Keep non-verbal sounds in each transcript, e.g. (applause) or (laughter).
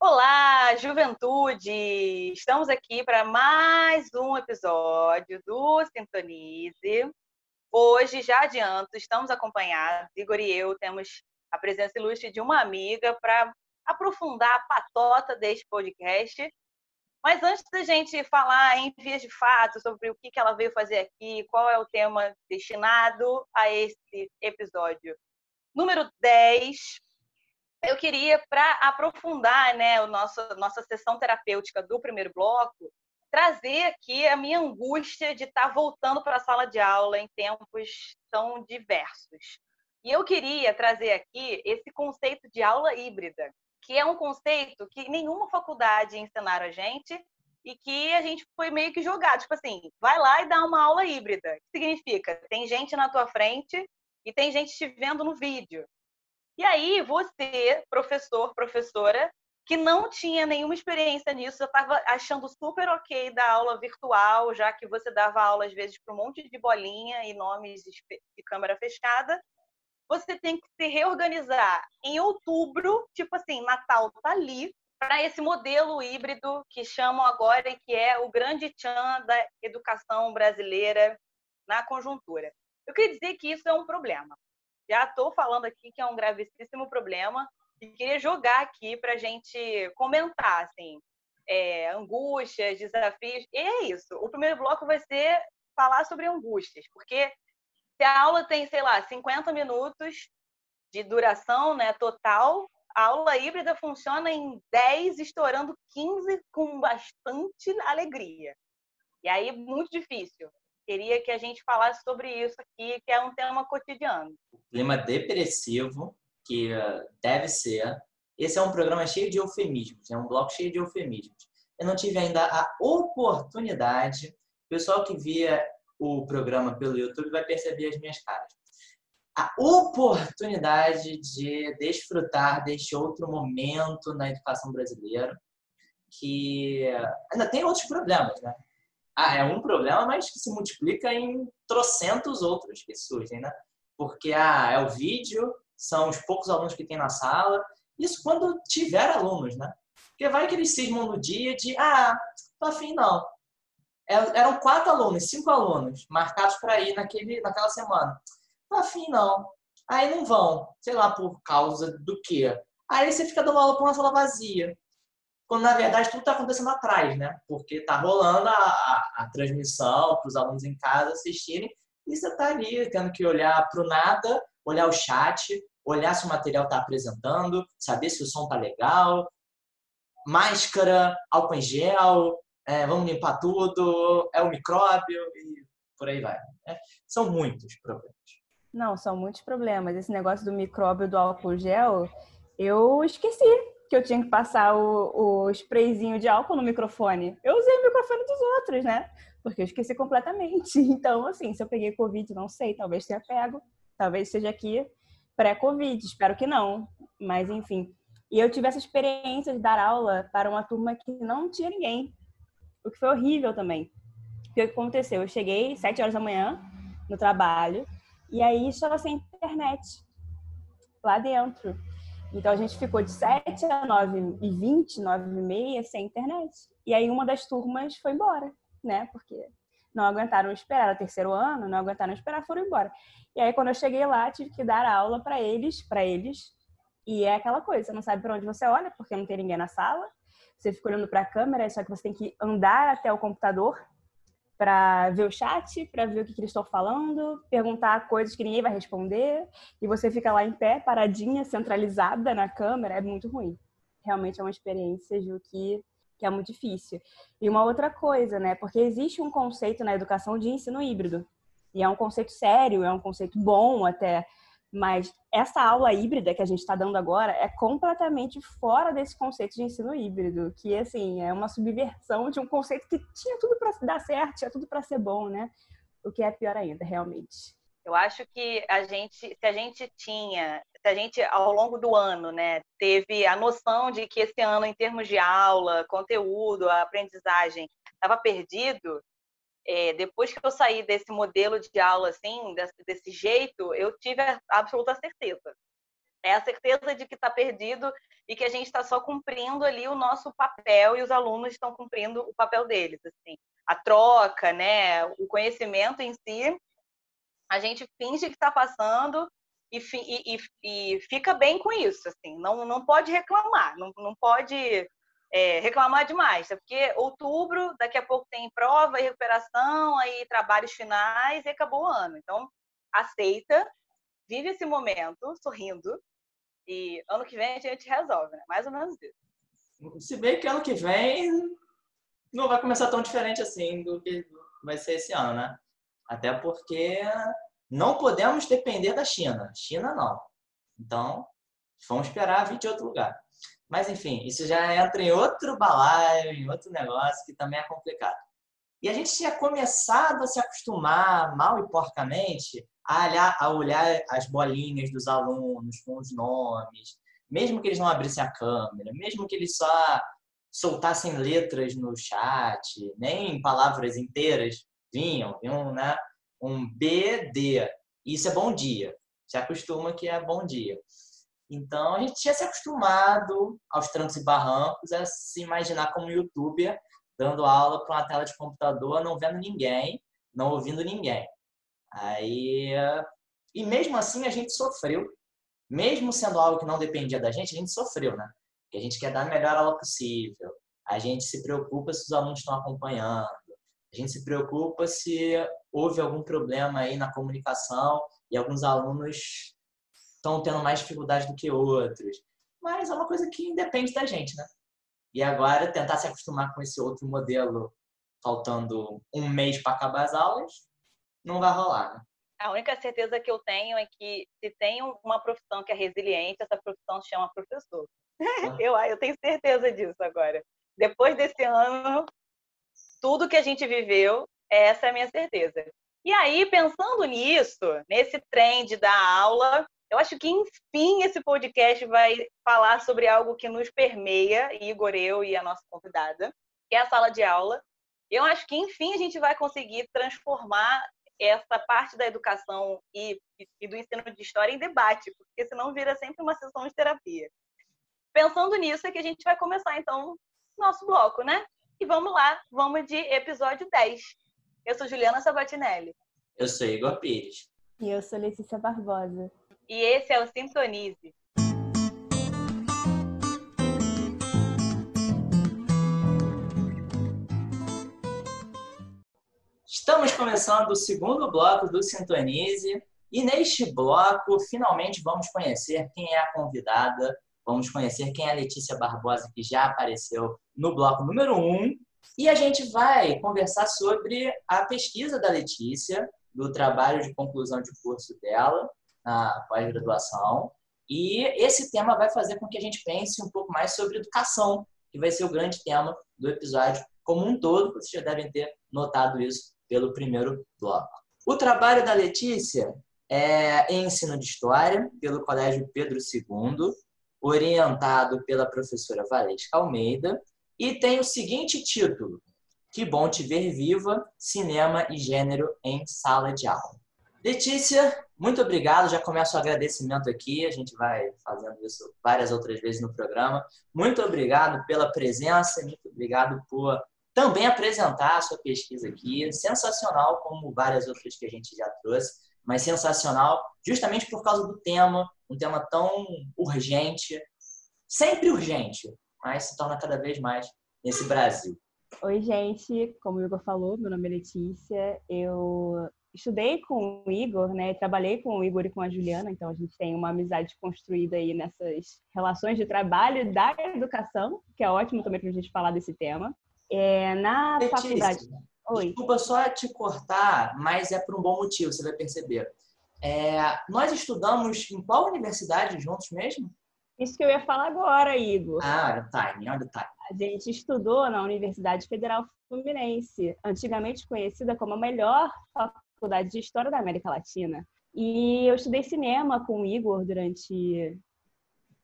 Olá, juventude! Estamos aqui para mais um episódio do Sintonize. Hoje, já adianto, estamos acompanhados, Igor e eu temos a presença ilustre de uma amiga para aprofundar a patota deste podcast. Mas antes da gente falar em vias de fato sobre o que ela veio fazer aqui, qual é o tema destinado a esse episódio número 10, eu queria, para aprofundar né, o nosso, nossa sessão terapêutica do primeiro bloco, trazer aqui a minha angústia de estar tá voltando para a sala de aula em tempos tão diversos. E eu queria trazer aqui esse conceito de aula híbrida, que é um conceito que nenhuma faculdade ensinaram a gente e que a gente foi meio que jogado. Tipo assim, vai lá e dá uma aula híbrida. O que significa? Tem gente na tua frente e tem gente te vendo no vídeo. E aí, você, professor, professora, que não tinha nenhuma experiência nisso, eu estava achando super ok da aula virtual, já que você dava aula às vezes para um monte de bolinha e nomes de câmera fechada. Você tem que se reorganizar em outubro, tipo assim, Natal tá ali, para esse modelo híbrido que chamam agora e que é o grande tchan da educação brasileira na conjuntura. Eu queria dizer que isso é um problema já estou falando aqui que é um gravíssimo problema e queria jogar aqui para a gente comentar, assim, é, angústias, desafios. E é isso. O primeiro bloco vai ser falar sobre angústias, porque se a aula tem, sei lá, 50 minutos de duração né, total, a aula híbrida funciona em 10, estourando 15 com bastante alegria. E aí, muito difícil queria que a gente falasse sobre isso aqui, que é um tema cotidiano. O clima depressivo, que eh, deve ser. Esse é um programa cheio de eufemismos, é um bloco cheio de eufemismos. Eu não tive ainda a oportunidade, o pessoal que via o programa pelo YouTube vai perceber as minhas caras. A oportunidade de desfrutar deste outro momento na educação brasileira, que ainda tem outros problemas, né? Ah, é um problema, mas que se multiplica em trocentos outros que surgem, né? Porque ah, é o vídeo, são os poucos alunos que tem na sala, isso quando tiver alunos, né? Porque vai que eles cismam no dia de, ah, tô afim não. É, eram quatro alunos, cinco alunos marcados para ir naquele, naquela semana. Tô afim não. Aí não vão, sei lá por causa do quê. Aí você fica dando aula para uma sala vazia quando na verdade tudo está acontecendo atrás, né? Porque está rolando a, a, a transmissão para os alunos em casa assistirem e você está ali tendo que olhar para o nada, olhar o chat, olhar se o material está apresentando, saber se o som está legal, máscara, álcool em gel, é, vamos limpar tudo, é o micróbio e por aí vai. Né? São muitos problemas. Não, são muitos problemas. Esse negócio do micróbio do álcool gel, eu esqueci que eu tinha que passar o, o sprayzinho de álcool no microfone. Eu usei o microfone dos outros, né? Porque eu esqueci completamente. (laughs) Então, assim, se eu peguei Covid, não sei, talvez tenha pego. Talvez seja aqui pré-Covid, espero que não. Mas, enfim. E eu tive essa experiência de dar aula para uma turma que não tinha ninguém. O que foi horrível também. O que aconteceu? Eu cheguei sete horas da manhã no trabalho e aí estava sem internet lá dentro. Então a gente ficou de 7 a 9 e 20, 9 e meia sem internet. E aí uma das turmas foi embora, né? Porque não aguentaram esperar, era terceiro ano, não aguentaram esperar, foram embora. E aí quando eu cheguei lá, tive que dar aula para eles, para eles. E é aquela coisa, você não sabe para onde você olha, porque não tem ninguém na sala. Você fica olhando para a câmera, só que você tem que andar até o computador para ver o chat, para ver o que, que eles estão falando, perguntar coisas que ninguém vai responder, e você fica lá em pé, paradinha, centralizada na câmera, é muito ruim. Realmente é uma experiência, Ju, que, que é muito difícil. E uma outra coisa, né? Porque existe um conceito na educação de ensino híbrido. E é um conceito sério, é um conceito bom até, mas essa aula híbrida que a gente está dando agora é completamente fora desse conceito de ensino híbrido, que assim é uma subversão de um conceito que tinha tudo para dar certo, tinha tudo para ser bom, né? O que é pior ainda, realmente. Eu acho que a gente, se a gente tinha, se a gente ao longo do ano, né, teve a noção de que esse ano, em termos de aula, conteúdo, aprendizagem, estava perdido, é, depois que eu saí desse modelo de aula assim, desse, desse, jeito, eu tive a absoluta certeza É a certeza de que está perdido e que a gente está só cumprindo ali o nosso papel e os alunos estão cumprindo o papel deles. Assim. A troca, né, o conhecimento em si, a gente finge que está passando e, e, e, fica bem com isso. Assim. Não, não pode reclamar, não, não pode é, reclamar demais, porque outubro, daqui a pouco tem prova e recuperação, aí trabalhos finais e acabou o ano. Então, aceita, vive esse momento sorrindo e ano que vem a gente resolve, né? Mais ou menos isso. Se bem que ano que vem não vai começar tão diferente assim do que vai ser esse ano, né? Até porque não podemos depender da China. China não. Então, vamos esperar vir de outro lugar. Mas enfim, isso já entra em outro balaio, em outro negócio que também é complicado. E a gente tinha começado a se acostumar, mal e porcamente, a olhar, a olhar as bolinhas dos alunos com os nomes, mesmo que eles não abrissem a câmera, mesmo que eles só soltassem letras no chat, nem palavras inteiras vinham, vinham né? um BD. Isso é bom dia. Se acostuma que é bom dia. Então a gente tinha se acostumado aos trancos e barrancos a se imaginar como youtuber dando aula para uma tela de computador, não vendo ninguém, não ouvindo ninguém. Aí, e mesmo assim a gente sofreu, mesmo sendo algo que não dependia da gente, a gente sofreu, né? Porque a gente quer dar a melhor aula possível, a gente se preocupa se os alunos estão acompanhando, a gente se preocupa se houve algum problema aí na comunicação e alguns alunos estão tendo mais dificuldade do que outros. Mas é uma coisa que independe da gente, né? E agora tentar se acostumar com esse outro modelo, faltando um mês para acabar as aulas, não vai rolar. Né? A única certeza que eu tenho é que se tem uma profissão que é resiliente, essa profissão se chama professor. (laughs) eu, eu tenho certeza disso agora. Depois desse ano, tudo que a gente viveu, essa é a minha certeza. E aí, pensando nisso, nesse trem de dar aula, eu acho que, enfim, esse podcast vai falar sobre algo que nos permeia, Igor, eu e a nossa convidada, que é a sala de aula. Eu acho que, enfim, a gente vai conseguir transformar essa parte da educação e, e do ensino de história em debate, porque senão vira sempre uma sessão de terapia. Pensando nisso, é que a gente vai começar, então, nosso bloco, né? E vamos lá, vamos de episódio 10. Eu sou Juliana Sabatinelli. Eu sou Igor Pires. E eu sou Letícia Barbosa e esse é o Sintonize. Estamos começando o segundo bloco do Sintonize e neste bloco finalmente vamos conhecer quem é a convidada, vamos conhecer quem é a Letícia Barbosa que já apareceu no bloco número 1 um, e a gente vai conversar sobre a pesquisa da Letícia, do trabalho de conclusão de curso dela na pós-graduação. E esse tema vai fazer com que a gente pense um pouco mais sobre educação, que vai ser o grande tema do episódio como um todo. Vocês já devem ter notado isso pelo primeiro bloco. O trabalho da Letícia é ensino de história pelo Colégio Pedro II, orientado pela professora Valesca Almeida, e tem o seguinte título: Que bom te ver viva, cinema e gênero em sala de aula. Letícia, muito obrigado. Já começo o agradecimento aqui. A gente vai fazendo isso várias outras vezes no programa. Muito obrigado pela presença, muito obrigado por também apresentar a sua pesquisa aqui. Sensacional, como várias outras que a gente já trouxe, mas sensacional justamente por causa do tema, um tema tão urgente, sempre urgente, mas se torna cada vez mais nesse Brasil. Oi, gente. Como o Igor falou, meu nome é Letícia. Eu estudei com o Igor, né? Trabalhei com o Igor e com a Juliana, então a gente tem uma amizade construída aí nessas relações de trabalho da educação, que é ótimo também para a gente falar desse tema. É, na Letícia, faculdade. Oi. Desculpa só te cortar, mas é por um bom motivo, você vai perceber. É, nós estudamos em qual universidade juntos mesmo? Isso que eu ia falar agora, Igor. Ah, olha o time, olha o time. A gente estudou na Universidade Federal Fluminense, antigamente conhecida como a melhor Faculdade de História da América Latina. E eu estudei cinema com o Igor durante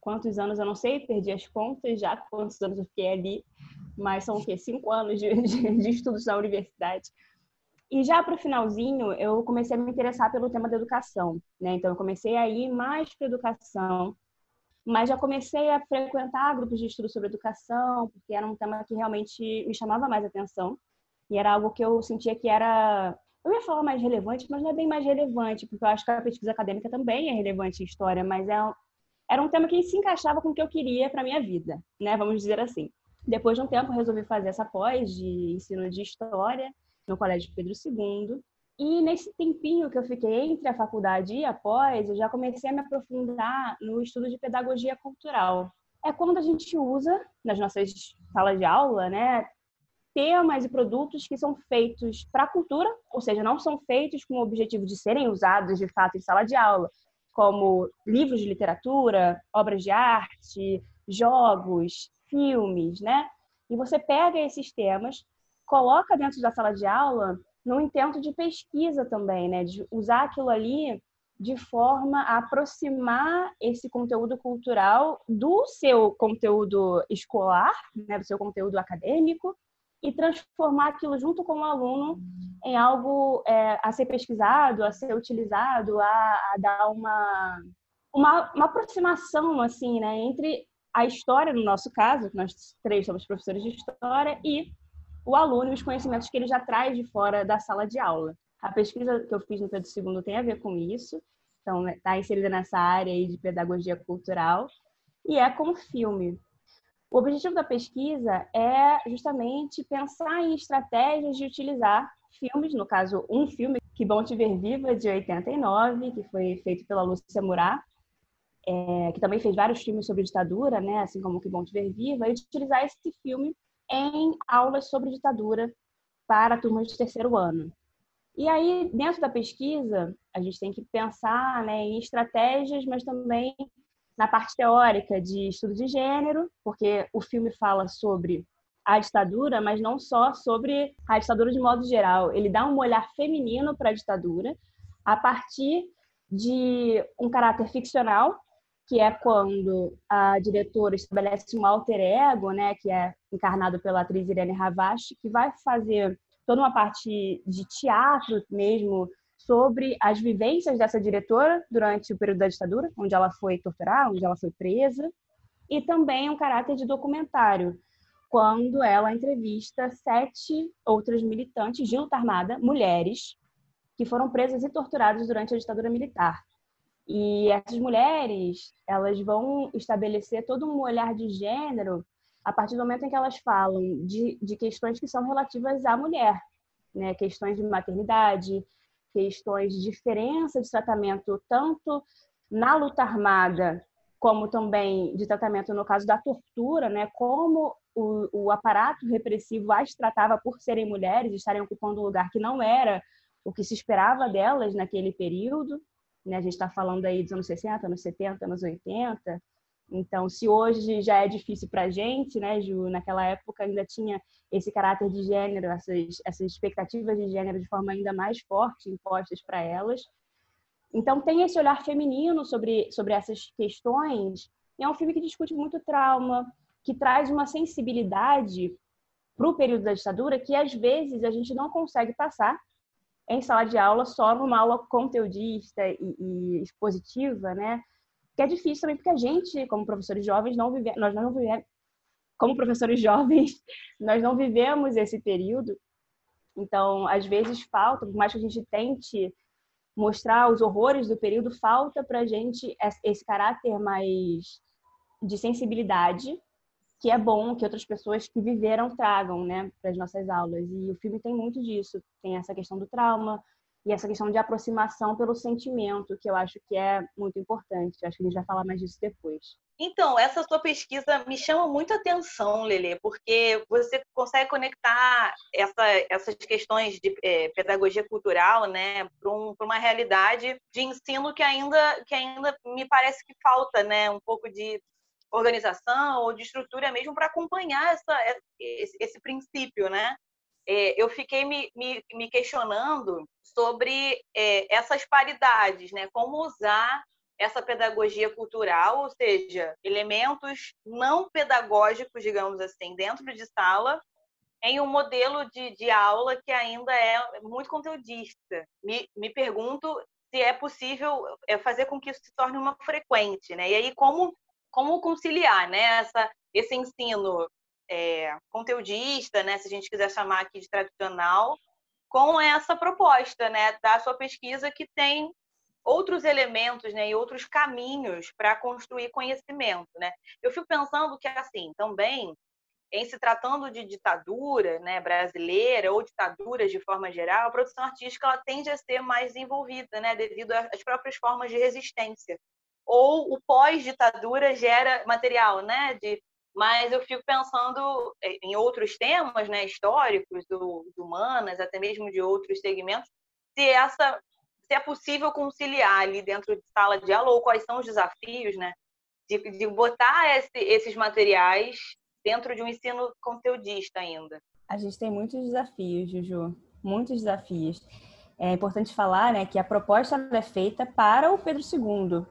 quantos anos, eu não sei, perdi as contas já, quantos anos eu fiquei ali, mas são o quê? Cinco anos de, de, de estudos na universidade. E já para o finalzinho, eu comecei a me interessar pelo tema da educação, né? Então, eu comecei a ir mais para educação, mas já comecei a frequentar grupos de estudo sobre educação, porque era um tema que realmente me chamava mais atenção e era algo que eu sentia que era eu ia falar mais relevante, mas não é bem mais relevante, porque eu acho que a pesquisa acadêmica também é relevante em história, mas é, era um tema que se encaixava com o que eu queria para minha vida, né? Vamos dizer assim. Depois de um tempo, resolvi fazer essa pós de ensino de história no Colégio Pedro II. E nesse tempinho que eu fiquei entre a faculdade e a pós, eu já comecei a me aprofundar no estudo de pedagogia cultural. É quando a gente usa nas nossas salas de aula, né, temas e produtos que são feitos para a cultura, ou seja, não são feitos com o objetivo de serem usados de fato em sala de aula, como livros de literatura, obras de arte, jogos, filmes, né? E você pega esses temas, coloca dentro da sala de aula no intento de pesquisa também, né? De usar aquilo ali de forma a aproximar esse conteúdo cultural do seu conteúdo escolar, né, do seu conteúdo acadêmico, e transformar aquilo junto com o aluno em algo é, a ser pesquisado, a ser utilizado, a, a dar uma, uma, uma, aproximação assim, né, entre a história, no nosso caso, nós três somos professores de história, e o aluno e os conhecimentos que ele já traz de fora da sala de aula. A pesquisa que eu fiz no Pedro II tem a ver com isso, então está né, inserida nessa área de pedagogia cultural, e é com filme. O objetivo da pesquisa é justamente pensar em estratégias de utilizar filmes, no caso, um filme, Que Bom Te Ver Viva, de 89, que foi feito pela Lúcia Murat, é, que também fez vários filmes sobre ditadura, né, assim como Que Bom Te Ver Viva, e utilizar esse filme em aulas sobre ditadura para turmas de terceiro ano. E aí, dentro da pesquisa, a gente tem que pensar né, em estratégias, mas também na parte teórica de estudo de gênero, porque o filme fala sobre a ditadura, mas não só sobre a ditadura de modo geral. Ele dá um olhar feminino para a ditadura a partir de um caráter ficcional, que é quando a diretora estabelece um alter ego, né, que é encarnado pela atriz Irene Ravache, que vai fazer toda uma parte de teatro mesmo sobre as vivências dessa diretora durante o período da ditadura, onde ela foi torturada, onde ela foi presa, e também um caráter de documentário, quando ela entrevista sete outras militantes de luta armada, mulheres, que foram presas e torturadas durante a ditadura militar. E essas mulheres, elas vão estabelecer todo um olhar de gênero a partir do momento em que elas falam de, de questões que são relativas à mulher, né? questões de maternidade, questões de diferença de tratamento tanto na luta armada como também de tratamento no caso da tortura, né? Como o, o aparato repressivo as tratava por serem mulheres, estarem ocupando um lugar que não era o que se esperava delas naquele período. Né? A gente está falando aí dos anos 60, anos 70, anos 80. Então, se hoje já é difícil para a gente, né, Ju? Naquela época ainda tinha esse caráter de gênero, essas, essas expectativas de gênero de forma ainda mais forte impostas para elas. Então, tem esse olhar feminino sobre, sobre essas questões. E é um filme que discute muito trauma, que traz uma sensibilidade para o período da ditadura que às vezes a gente não consegue passar em sala de aula só numa aula conteudista e, e expositiva, né? Que é difícil também porque a gente, como professores jovens, não vive, nós não vivemos, como professores (laughs) jovens, nós não vivemos esse período. Então, às vezes falta, por mais que a gente tente mostrar os horrores do período, falta para a gente esse caráter mais de sensibilidade, que é bom que outras pessoas que viveram tragam, né, para as nossas aulas. E o filme tem muito disso. Tem essa questão do trauma, e essa questão de aproximação pelo sentimento, que eu acho que é muito importante. Eu acho que a gente vai falar mais disso depois. Então, essa sua pesquisa me chama muito atenção, Lele, porque você consegue conectar essa, essas questões de é, pedagogia cultural né, para um, uma realidade de ensino que ainda, que ainda me parece que falta né, um pouco de organização ou de estrutura mesmo para acompanhar essa, esse, esse princípio, né? É, eu fiquei me, me, me questionando sobre é, essas paridades, né? Como usar essa pedagogia cultural, ou seja, elementos não pedagógicos, digamos assim, dentro de sala, em um modelo de, de aula que ainda é muito conteudista. Me, me pergunto se é possível é, fazer com que isso se torne uma frequente, né? E aí, como como conciliar né, essa, esse ensino é, conteudista, né, se a gente quiser chamar aqui de tradicional, com essa proposta né, da sua pesquisa que tem outros elementos né, e outros caminhos para construir conhecimento. Né? Eu fico pensando que, assim, também, em se tratando de ditadura né, brasileira ou ditaduras de forma geral, a produção artística ela tende a ser mais desenvolvida né, devido às próprias formas de resistência. Ou o pós-ditadura gera material né, de mas eu fico pensando em outros temas né, históricos, do, do humanas, até mesmo de outros segmentos, se essa se é possível conciliar ali dentro de sala de aula ou quais são os desafios, né? De, de botar esse, esses materiais dentro de um ensino conteudista ainda. A gente tem muitos desafios, Juju, muitos desafios. É importante falar, né, que a proposta é feita para o Pedro II.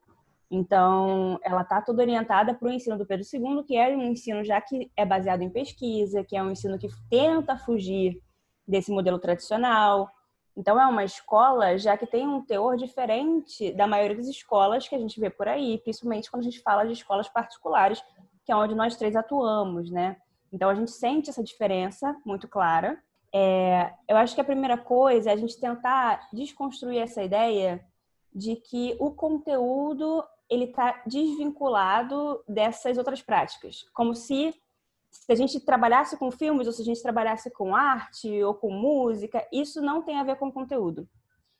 Então, ela está toda orientada para o ensino do Pedro II, que é um ensino já que é baseado em pesquisa, que é um ensino que tenta fugir desse modelo tradicional, então, é uma escola já que tem um teor diferente da maioria das escolas que a gente vê por aí, principalmente quando a gente fala de escolas particulares, que é onde nós três atuamos, né? Então, a gente sente essa diferença muito clara. É, eu acho que a primeira coisa é a gente tentar desconstruir essa ideia de que o conteúdo ele está desvinculado dessas outras práticas, como se se a gente trabalhasse com filmes ou se a gente trabalhasse com arte ou com música, isso não tem a ver com conteúdo.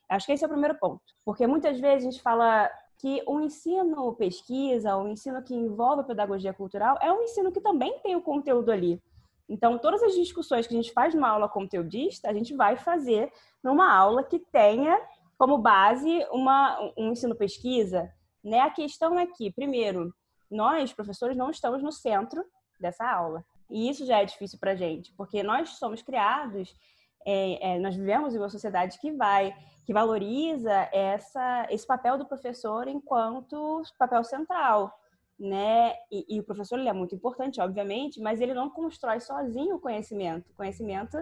Acho que esse é o primeiro ponto. Porque muitas vezes a gente fala que o ensino pesquisa, o ensino que envolve a pedagogia cultural, é um ensino que também tem o conteúdo ali. Então, todas as discussões que a gente faz numa aula conteudista, a gente vai fazer numa aula que tenha como base uma, um ensino pesquisa. Né? A questão é que, primeiro, nós, professores, não estamos no centro dessa aula. E isso já é difícil para a gente, porque nós somos criados, é, é, nós vivemos em uma sociedade que vai, que valoriza essa, esse papel do professor enquanto papel central, né? E, e o professor ele é muito importante, obviamente, mas ele não constrói sozinho o conhecimento. O conhecimento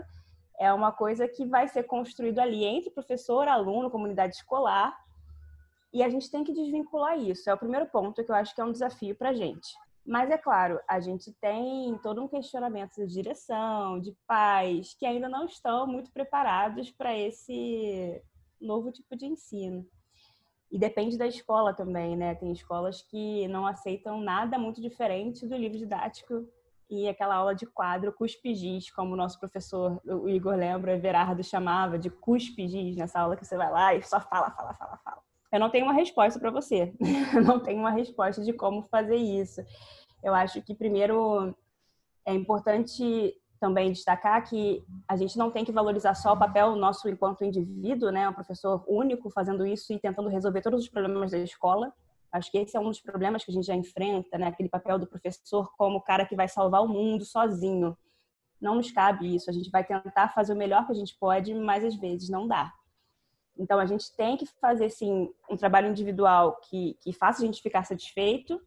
é uma coisa que vai ser construído ali entre professor, aluno, comunidade escolar, e a gente tem que desvincular isso. É o primeiro ponto que eu acho que é um desafio para a gente. Mas é claro, a gente tem todo um questionamento de direção, de pais, que ainda não estão muito preparados para esse novo tipo de ensino. E depende da escola também, né? Tem escolas que não aceitam nada muito diferente do livro didático e aquela aula de quadro cuspe-giz, como o nosso professor, o Igor lembra, Everardo chamava de cuspe-giz, nessa aula que você vai lá e só fala, fala, fala, fala eu não tenho uma resposta para você. (laughs) Não tenho uma resposta de como fazer isso. Eu acho que, primeiro, é importante também destacar que a gente não tem que valorizar só o papel nosso enquanto indivíduo, né? Um professor único fazendo isso e tentando resolver todos os problemas da escola. Acho que esse é um dos problemas que a gente já enfrenta, né? Aquele papel do professor como o cara que vai salvar o mundo sozinho. Não nos cabe isso. A gente vai tentar fazer o melhor que a gente pode, mas às vezes não dá. Então, a gente tem que fazer, sim, um trabalho individual que, que faça a gente ficar satisfeito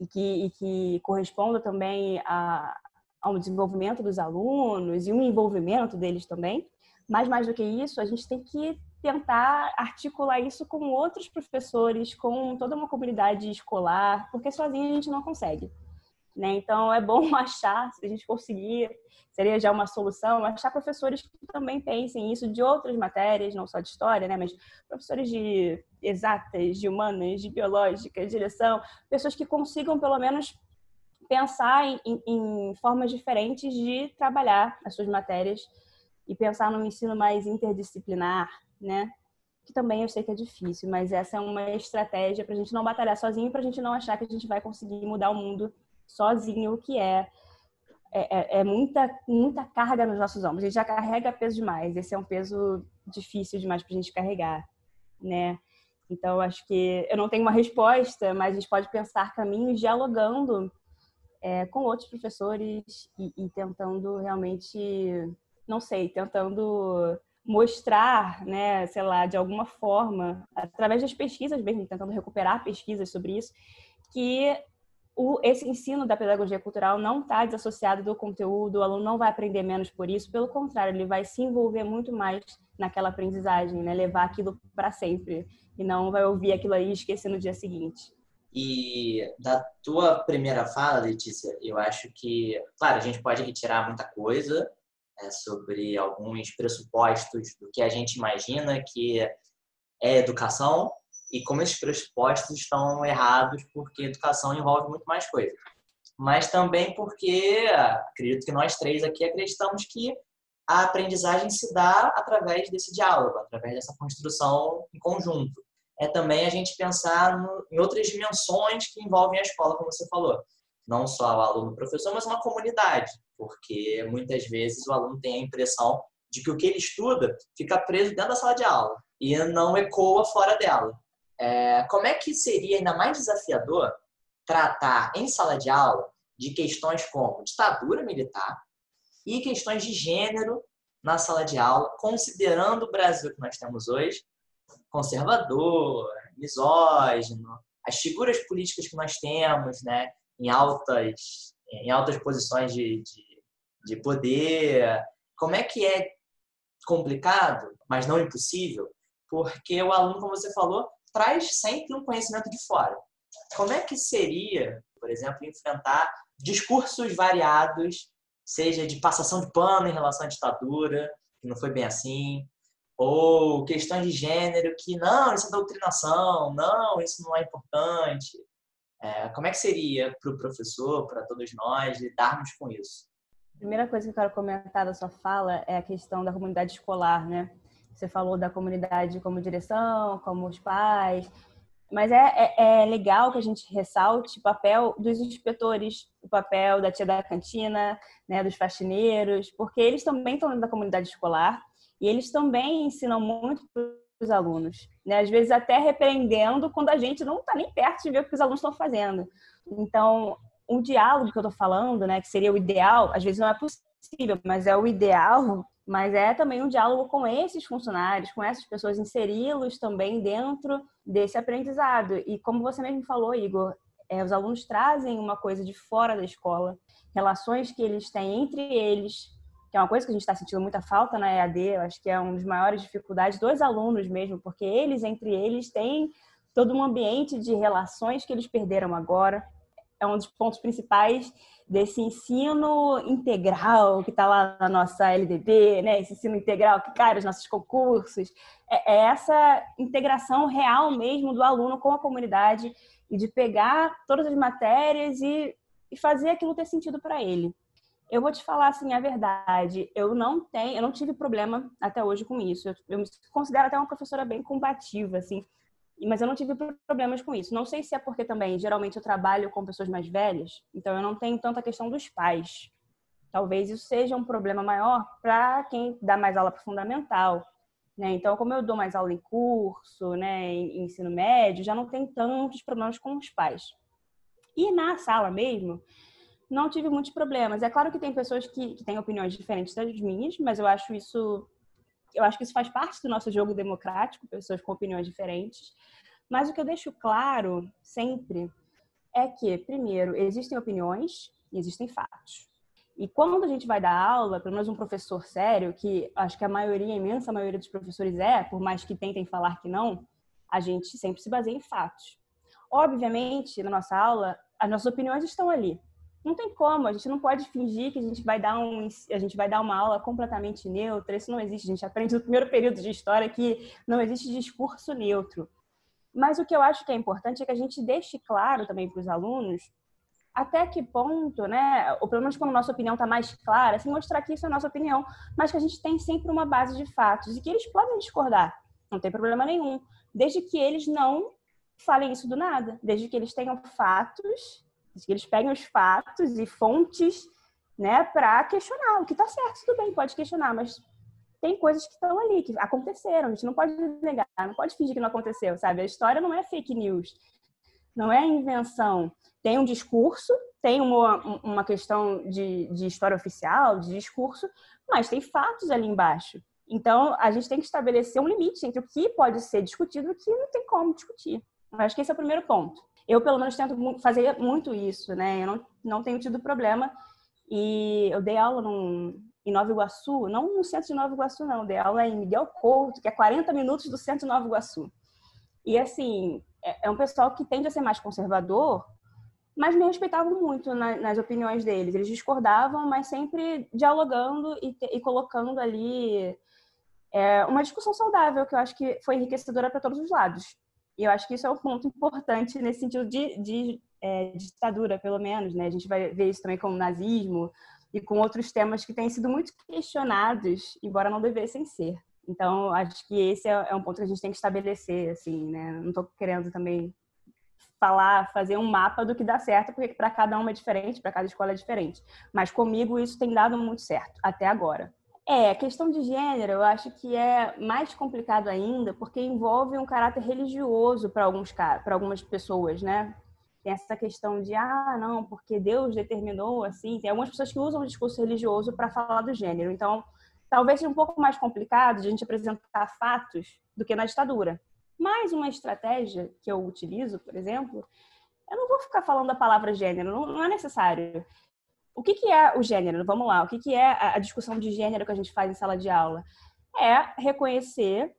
e que, e que corresponda também a, ao desenvolvimento dos alunos e um envolvimento deles também. Mas, mais do que isso, a gente tem que tentar articular isso com outros professores, com toda uma comunidade escolar, porque sozinho a gente não consegue. Né? Então, é bom (laughs) achar, se a gente conseguir, seria já uma solução, achar professores que também pensem isso de outras matérias, não só de história, né? mas professores de exatas, de humanas, de biológicas, de direção, pessoas que consigam, pelo menos, pensar em, em, formas diferentes de trabalhar as suas matérias e pensar num ensino mais interdisciplinar, né? que também eu sei que é difícil, mas essa é uma estratégia para a gente não batalhar sozinho, para a gente não achar que a gente vai conseguir mudar o mundo sozinho, o que é, é, é, é muita, muita carga nos nossos ombros. A gente já carrega peso demais. Esse é um peso difícil demais para a gente carregar, né? Então, acho que eu não tenho uma resposta, mas a gente pode pensar caminhos dialogando é, com outros professores e, e, tentando realmente, não sei, tentando mostrar, né, sei lá, de alguma forma, através das pesquisas mesmo, tentando recuperar pesquisas sobre isso, que o, esse ensino da pedagogia cultural não está desassociado do conteúdo, o aluno não vai aprender menos por isso, pelo contrário, ele vai se envolver muito mais naquela aprendizagem, né? levar aquilo para sempre, e não vai ouvir aquilo aí e esquecer no dia seguinte. E da tua primeira fala, Letícia, eu acho que, claro, a gente pode retirar muita coisa é, sobre alguns pressupostos do que a gente imagina que é educação e como esses pressupostos estão errados, porque educação envolve muito mais coisas. Mas também porque acredito que nós três aqui acreditamos que a aprendizagem se dá através desse diálogo, através dessa construção em conjunto é também a gente pensar no, em outras dimensões que envolvem a escola, como você falou. Não só o aluno professor, mas uma comunidade, porque muitas vezes o aluno tem a impressão de que o que ele estuda fica preso dentro da sala de aula e não ecoa fora dela. É, como é que seria ainda mais desafiador tratar em sala de aula de questões como ditadura militar e questões de gênero na sala de aula, considerando o Brasil que nós temos hoje conservador, misógino, as figuras políticas que nós temos, né, em altas, em altas posições de, de, de poder. Como é que é complicado, mas não impossível? Porque o aluno, como você falou, traz sempre um conhecimento de fora. Como é que seria, por exemplo, enfrentar discursos variados, seja de passação de pano em relação à ditadura, que não foi bem assim, ou questões de gênero que não, isso é doutrinação, não, isso não é importante. É, como é que seria para o professor, para todos nós, lidarmos com isso? A primeira coisa que eu quero comentar da sua fala é a questão da comunidade escolar, né? Você falou da comunidade como direção, como os pais, mas é, é, é, legal que a gente ressalte o papel dos inspetores, o papel da tia da cantina, né, dos faxineiros, porque eles também estão dentro da comunidade escolar e eles também ensinam muito para os alunos, né? às vezes até repreendendo quando a gente não está nem perto de ver o que os alunos estão fazendo. Então, um diálogo que eu estou falando, né, que seria o ideal, às vezes não é possível, mas é o ideal, mas é também um diálogo com esses funcionários, com essas pessoas, inseri-los também dentro desse aprendizado. E como você mesmo falou, Igor, é, os alunos trazem uma coisa de fora da escola, relações que eles têm entre eles, que é uma coisa que a gente está sentindo muita falta na EAD, eu acho que é uma das maiores dificuldades dos alunos mesmo, porque eles, entre eles, têm todo um ambiente de relações que eles perderam agora. É um dos pontos principais desse ensino integral que está lá na nossa LDB, né? Esse ensino integral que cai nos nossos concursos. É, é essa integração real mesmo do aluno com a comunidade e de pegar todas as matérias e, e fazer aquilo ter sentido para ele. Eu vou te falar assim a verdade. Eu não tenho, eu não tive problema até hoje com isso. Eu, eu me considero até uma professora bem combativa, assim. Mas eu não tive problemas com isso. Não sei se é porque também, geralmente, eu trabalho com pessoas mais velhas, então eu não tenho tanta questão dos pais. Talvez isso seja um problema maior para quem dá mais aula para fundamental. Né? Então, como eu dou mais aula em curso, né, em ensino médio, já não tem tantos problemas com os pais. E na sala mesmo, não tive muitos problemas. É claro que tem pessoas que, que têm opiniões diferentes das minhas, mas eu acho isso eu acho que isso faz parte do nosso jogo democrático, pessoas com opiniões diferentes. Mas o que eu deixo claro sempre é que, primeiro, existem opiniões e existem fatos. E quando a gente vai dar aula, pelo menos um professor sério, que acho que a maioria, a imensa maioria dos professores é, por mais que tentem falar que não, a gente sempre se baseia em fatos. Obviamente, na nossa aula, as nossas opiniões estão ali. Não tem como, a gente não pode fingir que a gente vai dar um, a gente vai dar uma aula completamente neutra. Isso não existe. A gente aprende no primeiro período de história que não existe discurso neutro. Mas o que eu acho que é importante é que a gente deixe claro também para os alunos até que ponto, né, ou pelo menos quando a nossa opinião está mais clara, assim, mostrar que isso é a nossa opinião, mas que a gente tem sempre uma base de fatos e que eles podem discordar, não tem problema nenhum, desde que eles não falem isso do nada, desde que eles tenham fatos eles peguem os fatos e fontes, né, para questionar. O que está certo, tudo bem, pode questionar, mas tem coisas que estão ali, que aconteceram. A gente não pode negar, não pode fingir que não aconteceu, sabe? A história não é fake news, não é invenção. Tem um discurso, tem uma, uma questão de, de história oficial, de discurso, mas tem fatos ali embaixo. Então, a gente tem que estabelecer um limite entre o que pode ser discutido e o que não tem como discutir. Eu acho que esse é o primeiro ponto. Eu, pelo menos, tento fazer muito isso, né? Eu não, não tenho tido problema. E eu dei aula num, em Nova Iguaçu, não no centro de Nova Iguaçu, não. Dei aula em Miguel Couto, que é 40 minutos do centro de Nova Iguaçu. E, assim, é, é um pessoal que tende a ser mais conservador, mas me respeitavam muito na, nas opiniões deles. Eles discordavam, mas sempre dialogando e, te, e colocando ali é, uma discussão saudável, que eu acho que foi enriquecedora para todos os lados. E eu acho que isso é um ponto importante nesse sentido de, de é, ditadura, pelo menos. Né? A gente vai ver isso também com o nazismo e com outros temas que têm sido muito questionados, embora não devessem ser. Então, acho que esse é, é um ponto que a gente tem que estabelecer, assim, né? Não estou querendo também falar, fazer um mapa do que dá certo, porque para cada uma é diferente, para cada escola é diferente. Mas comigo isso tem dado muito certo, até agora. É, a questão de gênero eu acho que é mais complicado ainda, porque envolve um caráter religioso para alguns para algumas pessoas, né? Tem essa questão de, ah, não, porque Deus determinou assim. Tem algumas pessoas que usam o discurso religioso para falar do gênero. Então, talvez seja um pouco mais complicado de a gente apresentar fatos do que na ditadura. Mas uma estratégia que eu utilizo, por exemplo, eu não vou ficar falando a palavra gênero, não, não é necessário. O que, que, é o gênero? Vamos lá, o que, que é a discussão de gênero que a gente faz em sala de aula? É reconhecer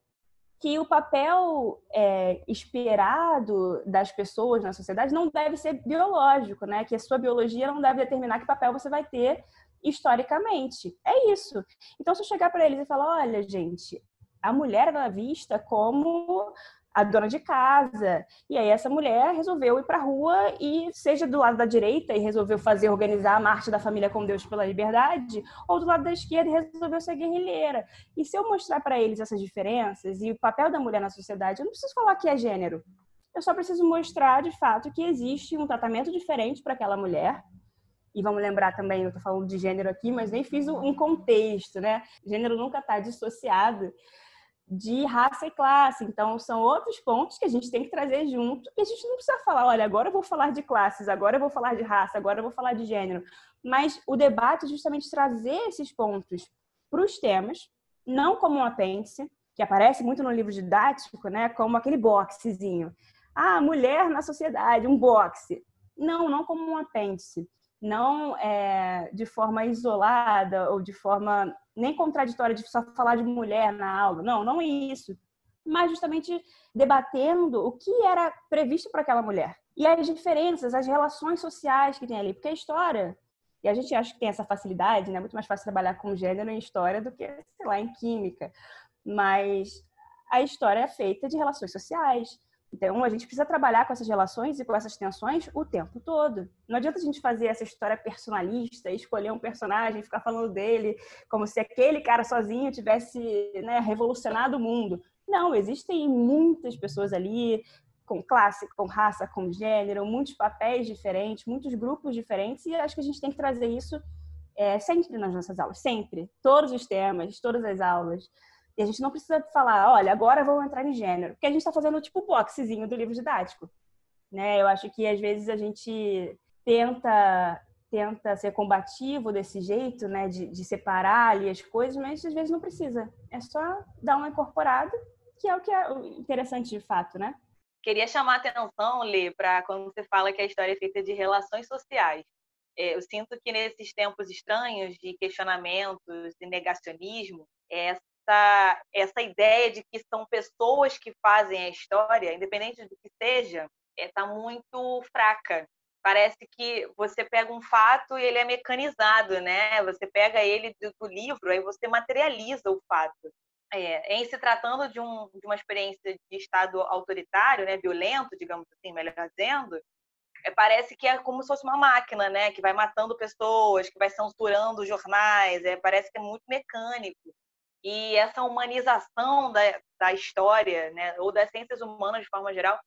que o papel é, esperado das pessoas na sociedade não deve ser biológico, né? Que a sua biologia não deve determinar que papel você vai ter historicamente. É isso. Então, se eu chegar para eles e falar, olha, gente, a mulher era vista como a dona de casa. E aí essa mulher resolveu ir para a rua e seja do lado da direita e resolveu fazer organizar a marcha da família com Deus pela liberdade, ou do lado da esquerda e resolveu ser guerrilheira. E se eu mostrar para eles essas diferenças e o papel da mulher na sociedade, eu não preciso falar que é gênero. Eu só preciso mostrar de fato que existe um tratamento diferente para aquela mulher. E vamos lembrar também, eu estou falando de gênero aqui, mas nem fiz um contexto, né? Gênero nunca está dissociado de raça e classe. Então, são outros pontos que a gente tem que trazer junto. E a gente não precisa falar, olha, agora eu vou falar de classes, agora eu vou falar de raça, agora eu vou falar de gênero. Mas o debate é justamente trazer esses pontos para os temas, não como um apêndice, que aparece muito no livro didático, né? Como aquele boxezinho. Ah, mulher na sociedade, um boxe. Não, não como um apêndice. Não é, de forma isolada ou de forma nem contraditória de só falar de mulher na aula. Não, não é isso. Mas justamente debatendo o que era previsto para aquela mulher. E as diferenças, as relações sociais que tem ali. Porque a história, e a gente acha que tem essa facilidade, né? É muito mais fácil trabalhar com gênero em história do que, sei lá, em química. Mas a história é feita de relações sociais, então, a gente precisa trabalhar com essas relações e com essas tensões o tempo todo. Não adianta a gente fazer essa história personalista, escolher um personagem, ficar falando dele como se aquele cara sozinho tivesse né, revolucionado o mundo. Não, existem muitas pessoas ali com classe, com raça, com gênero, muitos papéis diferentes, muitos grupos diferentes, e acho que a gente tem que trazer isso é, sempre nas nossas aulas, sempre. Todos os temas, todas as aulas. E a gente não precisa falar, olha, agora vamos entrar em gênero, porque a gente está fazendo tipo o boxezinho do livro didático. Né? Eu acho que às vezes a gente tenta tenta ser combativo desse jeito, né, de, de separar ali as coisas, mas às vezes não precisa. É só dar uma incorporada, que é o que é interessante de fato, né? Queria chamar a atenção, Lê, para quando você fala que a história é feita de relações sociais. É, eu sinto que nesses tempos estranhos de questionamentos e negacionismo, essa essa, ideia de que são pessoas que fazem a história, independente do que seja, está é, muito fraca. Parece que você pega um fato e ele é mecanizado, né? Você pega ele do, do livro, aí você materializa o fato. É, em se tratando de, um, de uma experiência de Estado autoritário, né, violento, digamos assim, melhor dizendo, é, parece que é como se fosse uma máquina, né, que vai matando pessoas, que vai censurando jornais, é, parece que é muito mecânico. E essa humanização da, da história, né, ou das ciências humanas de forma geral,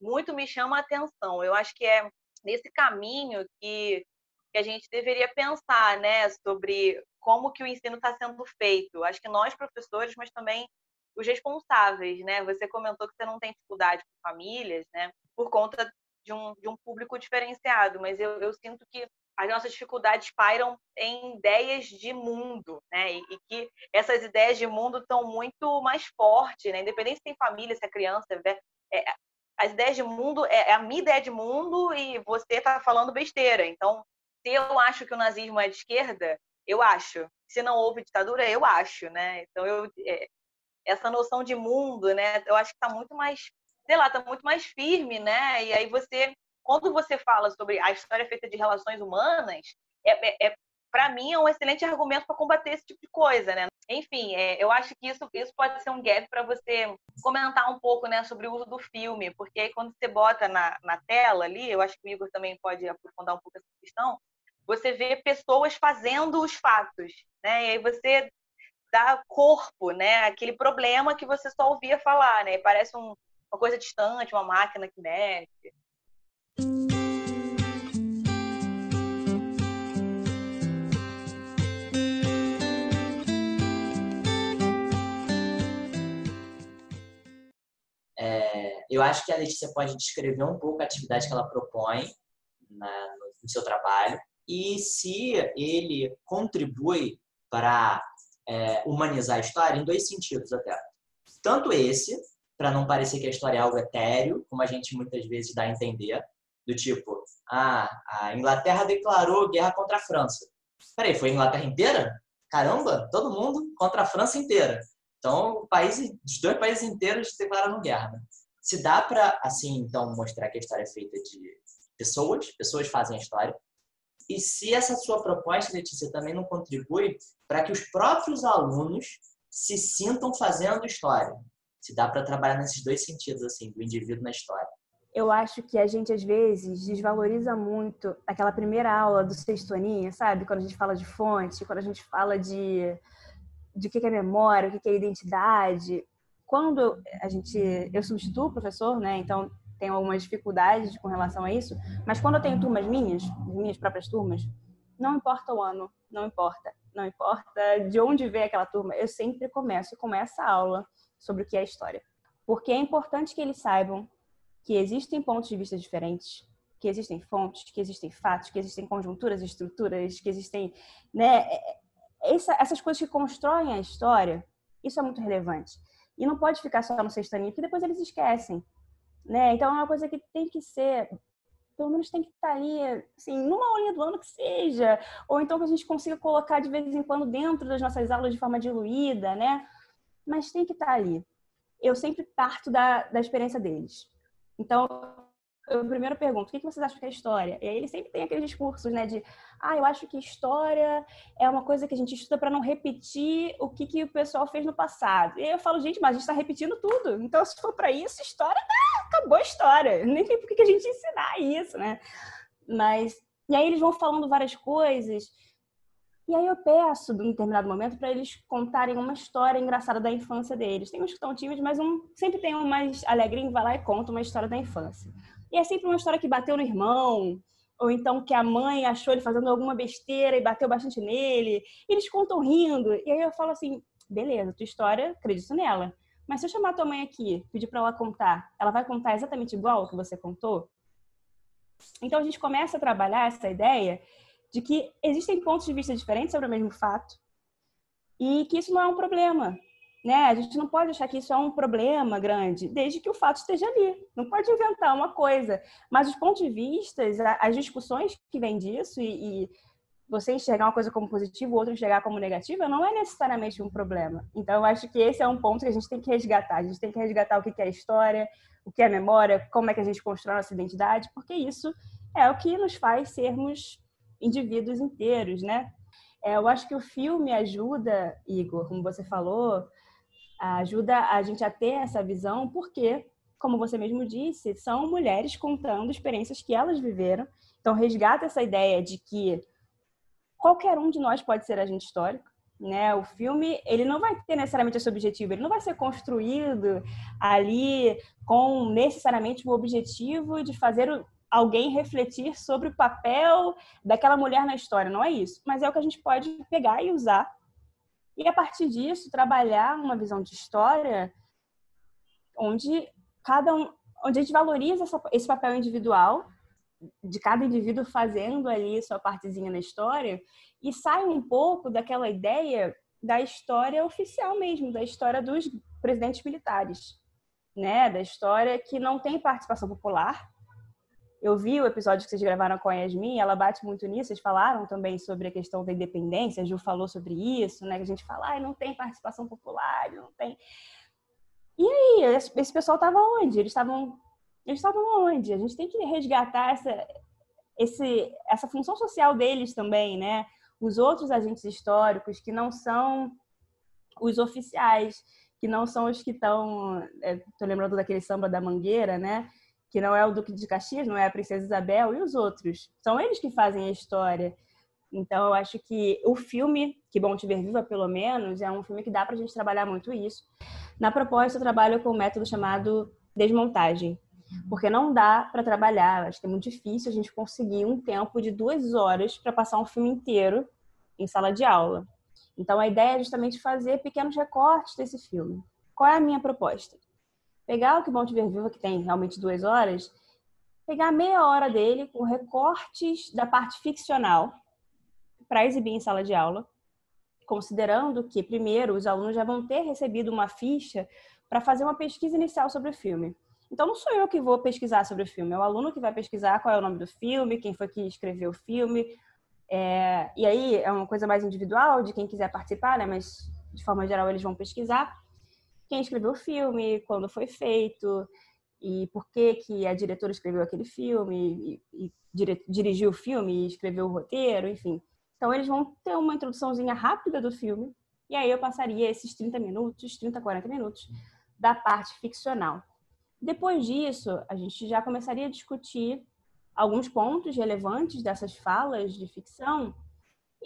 muito me chama a atenção. Eu acho que é nesse caminho que, que a gente deveria pensar, né, sobre como que o ensino está sendo feito. Acho que nós professores, mas também os responsáveis, né? Você comentou que você não tem dificuldade com famílias, né? Por conta de um, de um público diferenciado, mas eu, eu sinto que as nossas dificuldades pairam em ideias de mundo, né? E, e, que essas ideias de mundo estão muito mais fortes, né? Independente se tem família, se é criança, é, é, as ideias de mundo é, é, a minha ideia de mundo e você está falando besteira. Então, se eu acho que o nazismo é de esquerda, eu acho. Se não houve ditadura, eu acho, né? Então, eu, é, essa noção de mundo, né? Eu acho que está muito mais sei lá, tá muito mais firme, né? E aí você, quando você fala sobre a história feita de relações humanas, é, é, é para mim é um excelente argumento para combater esse tipo de coisa, né? Enfim, é, eu acho que isso, isso pode ser um gap para você comentar um pouco, né, sobre o uso do filme, porque aí quando você bota na, na tela ali, eu acho que o Igor também pode aprofundar um pouco essa questão, você vê pessoas fazendo os fatos, né? E aí você dá corpo, né, aquele problema que você só ouvia falar, né? Parece um, uma coisa distante, uma máquina que mexe. É, eu acho que a Letícia pode descrever um pouco a atividade que ela propõe na, no seu trabalho e se ele contribui para é, humanizar a história em dois sentidos até. Tanto esse, para não parecer que a história é algo etéreo, como a gente muitas vezes dá a entender, do tipo, ah, a Inglaterra declarou guerra contra a França. Peraí, foi a Inglaterra inteira? Caramba, todo mundo contra a França inteira. Então, o país, os dois países inteiros declararam guerra. Né? Se dá para, assim, então, mostrar que a história é feita de pessoas, pessoas fazem a história, e se essa sua proposta, Letícia, também não contribui para que os próprios alunos se sintam fazendo história. Se dá para trabalhar nesses dois sentidos, assim, do indivíduo na história. Eu acho que a gente, às vezes, desvaloriza muito aquela primeira aula do sextoninha, sabe? Quando a gente fala de fonte, quando a gente fala de, de o que é memória, o que é identidade. Quando a gente... Eu substituo o professor, né? Então, tenho algumas dificuldades com relação a isso, mas quando eu tenho turmas minhas, minhas próprias turmas, não importa o ano, não importa, não importa de onde veio aquela turma, eu sempre começo com essa aula sobre o que é história. Porque é importante que eles saibam que existem pontos de vista diferentes, que existem fontes, que existem fatos, que existem conjunturas, estruturas, que existem, né, é, é, essa, essas coisas que constroem a história, isso é muito relevante. E não pode ficar só no sextaninho, porque depois eles esquecem né? Então é uma coisa que tem que ser, pelo menos tem que estar ali, assim, numa aulinha do ano que seja, ou então que a gente consiga colocar de vez em quando dentro das nossas aulas de forma diluída, né? Mas tem que estar ali. Eu sempre parto da, da experiência deles. Então, eu primeiro pergunto, o que vocês acham que é história? E aí ele sempre tem aqueles discursos, né, de, ah, eu acho que história é uma coisa que a gente estuda para não repetir o que, que o pessoal fez no passado. E aí eu falo, gente, mas a gente está repetindo tudo. Então, se for para isso, história, tá, acabou a história. (laughs) Nem tem por que a gente ensinar isso, né? Mas, e aí eles vão falando várias coisas. E aí eu peço, em um determinado momento, para eles contarem uma história engraçada da infância deles. Tem uns que estão tímidos, mas um sempre tem um mais alegrinho, vai lá e conta uma história da infância. E é sempre uma história que bateu no irmão, ou então que a mãe achou ele fazendo alguma besteira e bateu bastante nele. E eles contam rindo. E aí eu falo assim: beleza, tua história, acredito nela. Mas se eu chamar tua mãe aqui, pedir para ela contar, ela vai contar exatamente igual o que você contou? Então a gente começa a trabalhar essa ideia de que existem pontos de vista diferentes sobre o mesmo fato e que isso não é um problema. Né? A gente não pode achar que isso é um problema grande, desde que o fato esteja ali. Não pode inventar uma coisa. Mas os pontos de vista, as discussões que vêm disso e, e você enxergar uma coisa como positiva, o outro enxergar como negativa, não é necessariamente um problema. Então, eu acho que esse é um ponto que a gente tem que resgatar. A gente tem que resgatar o que é história, o que é memória, como é que a gente constrói a nossa identidade, porque isso é o que nos faz sermos indivíduos inteiros, né? É, eu acho que o filme ajuda, Igor, como você falou, ajuda a gente a ter essa visão, porque, como você mesmo disse, são mulheres contando experiências que elas viveram. Então, resgata essa ideia de que qualquer um de nós pode ser agente histórico. Né? O filme ele não vai ter necessariamente esse objetivo, ele não vai ser construído ali com necessariamente o objetivo de fazer alguém refletir sobre o papel daquela mulher na história, não é isso. Mas é o que a gente pode pegar e usar e a partir disso trabalhar uma visão de história onde cada um, onde a gente valoriza essa, esse papel individual de cada indivíduo fazendo ali sua partezinha na história e sai um pouco daquela ideia da história oficial mesmo, da história dos presidentes militares, né? Da história que não tem participação popular, eu vi o episódio que vocês gravaram com a Yasmin, ela bate muito nisso, vocês falaram também sobre a questão da independência, a Ju falou sobre isso, né? Que a gente fala, ah, não tem participação popular, não tem. E aí, esse pessoal estava onde? Eles estavam eles estavam onde? A gente tem que resgatar essa, esse, essa função social deles também, né? Os outros agentes históricos que não são os oficiais, que não são os que estão. Estou é, lembrando daquele samba da Mangueira, né? Que não é o Duque de Caxias, não é a Princesa Isabel, e os outros. São eles que fazem a história. Então, eu acho que o filme, Que Bom Te Ver Viva, pelo menos, é um filme que dá para a gente trabalhar muito isso. Na proposta, eu trabalho com um método chamado desmontagem, porque não dá para trabalhar, acho que é muito difícil a gente conseguir um tempo de duas horas para passar um filme inteiro em sala de aula. Então, a ideia é justamente fazer pequenos recortes desse filme. Qual é a minha proposta? Pegar o Que Bom Te Ver Viva, que tem realmente duas horas, pegar meia hora dele com recortes da parte ficcional, para exibir em sala de aula, considerando que, primeiro, os alunos já vão ter recebido uma ficha para fazer uma pesquisa inicial sobre o filme. Então, não sou eu que vou pesquisar sobre o filme, é o aluno que vai pesquisar qual é o nome do filme, quem foi que escreveu o filme. É... e aí é uma coisa mais individual de quem quiser participar, né? Mas de forma geral eles vão pesquisar quem escreveu o filme, quando foi feito e por que que a diretora escreveu aquele filme e, e dire... dirigiu o filme e escreveu o roteiro, enfim. Então, eles vão ter uma introduçãozinha rápida do filme, e aí eu passaria esses 30 minutos, 30, 40 minutos da parte ficcional. Depois disso, a gente já começaria a discutir alguns pontos relevantes dessas falas de ficção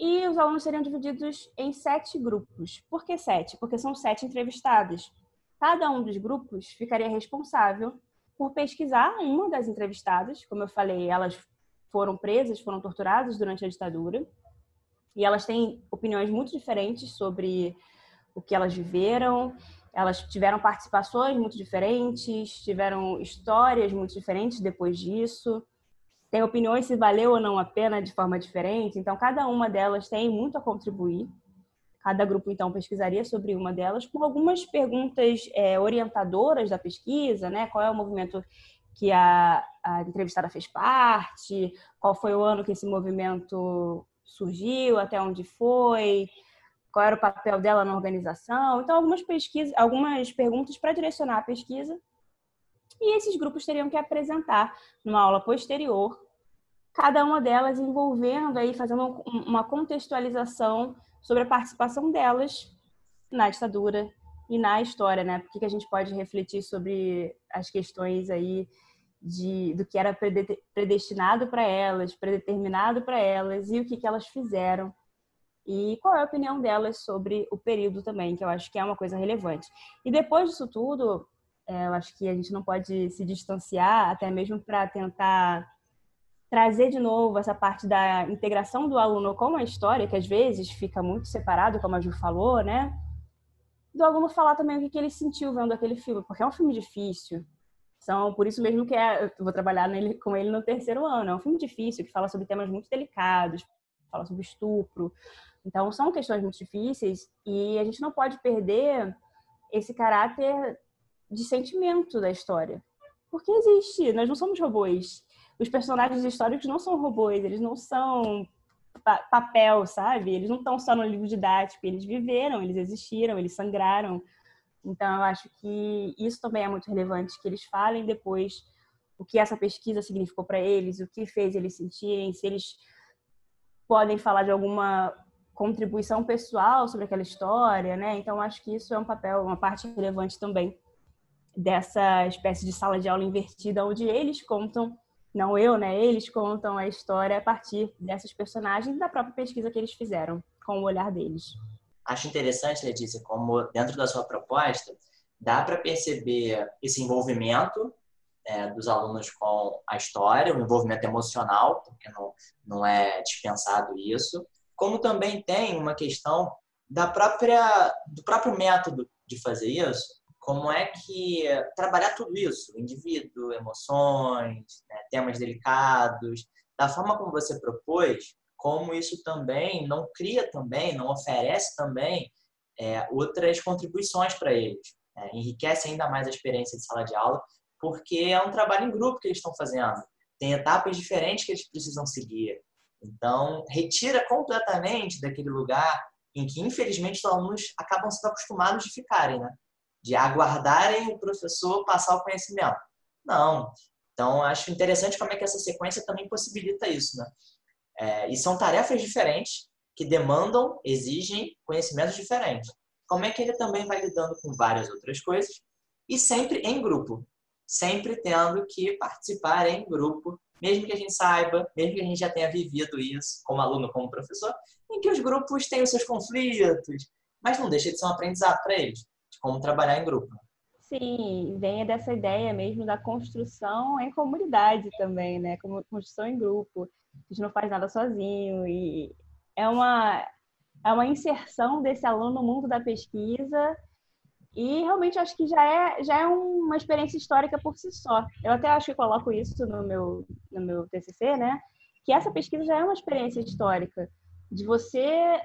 e os alunos seriam divididos em sete grupos. Por que sete? Porque são sete entrevistadas. Cada um dos grupos ficaria responsável por pesquisar uma das entrevistadas. Como eu falei, elas foram presas, foram torturadas durante a ditadura e elas têm opiniões muito diferentes sobre o que elas viveram. Elas tiveram participações muito diferentes, tiveram histórias muito diferentes depois disso. Tem opiniões se valeu ou não a pena de forma diferente. Então, cada uma delas tem muito a contribuir. Cada grupo, então, pesquisaria sobre uma delas com algumas perguntas é, orientadoras da pesquisa, né? Qual é o movimento que a, a entrevistada fez parte? Qual foi o ano que esse movimento surgiu, até onde foi, qual era o papel dela na organização. Então, algumas pesquisas, algumas perguntas para direcionar a pesquisa. E esses grupos teriam que apresentar numa aula posterior, cada uma delas envolvendo aí, fazendo uma contextualização sobre a participação delas na ditadura e na história, né? Por que a gente pode refletir sobre as questões aí de, do que era predestinado para elas, predeterminado para elas e o que, que elas fizeram. E qual é a opinião delas sobre o período também, que eu acho que é uma coisa relevante. E depois disso tudo, é, eu acho que a gente não pode se distanciar, até mesmo para tentar trazer de novo essa parte da integração do aluno com a história, que às vezes fica muito separado, como a Ju falou, né? Do aluno falar também o que, ele sentiu vendo aquele filme, porque é um filme difícil, são por isso mesmo que é, eu vou trabalhar nele, com ele no terceiro ano. É um filme difícil que fala sobre temas muito delicados, fala sobre estupro. Então são questões muito difíceis e a gente não pode perder esse caráter de sentimento da história. Porque existe, nós não somos robôs. Os personagens históricos não são robôs, eles não são papel, sabe? Eles não estão só no livro didático, eles viveram, eles existiram, eles sangraram, então, eu acho que isso também é muito relevante, que eles falem depois o que essa pesquisa significou para eles, o que fez eles sentirem, se eles podem falar de alguma contribuição pessoal sobre aquela história, né? Então, acho que isso é um papel, uma parte relevante também dessa espécie de sala de aula invertida, onde eles contam, não eu, né? Eles contam a história a partir dessas personagens da própria pesquisa que eles fizeram, com o olhar deles. Acho interessante, Letícia, como dentro da sua proposta dá para perceber esse envolvimento é, dos alunos com a história, o envolvimento emocional, porque não, não é dispensado isso, como também tem uma questão da própria, do próprio método de fazer isso, como é que trabalhar tudo isso, indivíduo, emoções, né, temas delicados, da forma como você propôs, como isso também não cria também, não oferece também é, outras contribuições para eles. É, enriquece ainda mais a experiência de sala de aula, porque é um trabalho em grupo que eles estão fazendo. Tem etapas diferentes que eles precisam seguir. Então, retira completamente daquele lugar em que, infelizmente, os alunos acabam sendo acostumados de ficarem, né? De aguardarem o professor passar o conhecimento. Não. Então, acho interessante como é que essa sequência também possibilita isso, né? É, e são tarefas diferentes que demandam, exigem conhecimentos diferentes. Como é que ele também vai lidando com várias outras coisas e sempre em grupo, sempre tendo que participar em grupo, mesmo que a gente saiba, mesmo que a gente já tenha vivido isso como aluno, como professor, em que os grupos têm os seus conflitos, mas não deixa de ser um aprendizado para eles, como trabalhar em grupo. Sim, vem dessa ideia mesmo da construção em comunidade também, né? Como construção em grupo. A gente não faz nada sozinho e é uma é uma inserção desse aluno no mundo da pesquisa e realmente acho que já é já é uma experiência histórica por si só. Eu até acho que coloco isso no meu no meu TCC, né? Que essa pesquisa já é uma experiência histórica de você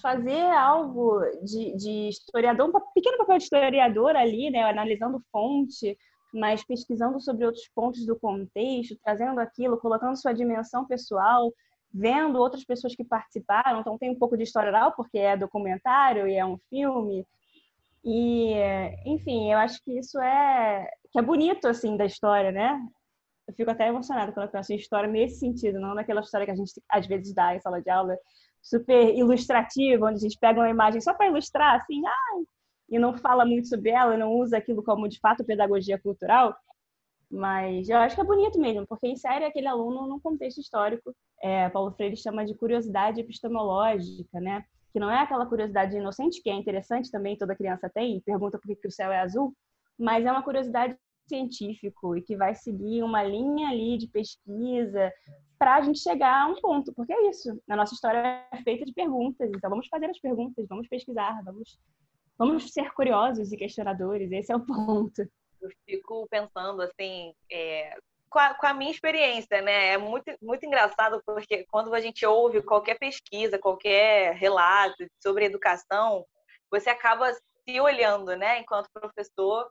fazer algo de, de historiador, um pequeno papel de historiador ali, né, analisando fonte, mas pesquisando sobre outros pontos do contexto, trazendo aquilo, colocando sua dimensão pessoal, vendo outras pessoas que participaram. Então tem um pouco de história oral, porque é documentário e é um filme. E, enfim, eu acho que isso é que é bonito assim da história, né? Eu fico até emocionada quando eu penso em história nesse sentido, não naquela história que a gente às vezes dá em sala de aula, super ilustrativa, onde a gente pega uma imagem só para ilustrar, assim, ah, e não fala muito sobre ela, não usa aquilo como de fato pedagogia cultural. Mas eu acho que é bonito mesmo, porque insere aquele aluno num contexto histórico. É, Paulo Freire chama de curiosidade epistemológica, né? Que não é aquela curiosidade inocente, que é interessante também, toda criança tem, e pergunta por que o céu é azul, mas é uma curiosidade científico e que vai seguir uma linha ali de pesquisa para a gente chegar a um ponto, porque é isso. A nossa história é feita de perguntas, então vamos fazer as perguntas, vamos pesquisar, vamos, vamos ser curiosos e questionadores, esse é o ponto. Eu fico pensando assim, é, com, a, com, a, minha experiência, né? É muito, muito engraçado porque quando a gente ouve qualquer pesquisa, qualquer relato sobre educação, você acaba se olhando, né, enquanto professor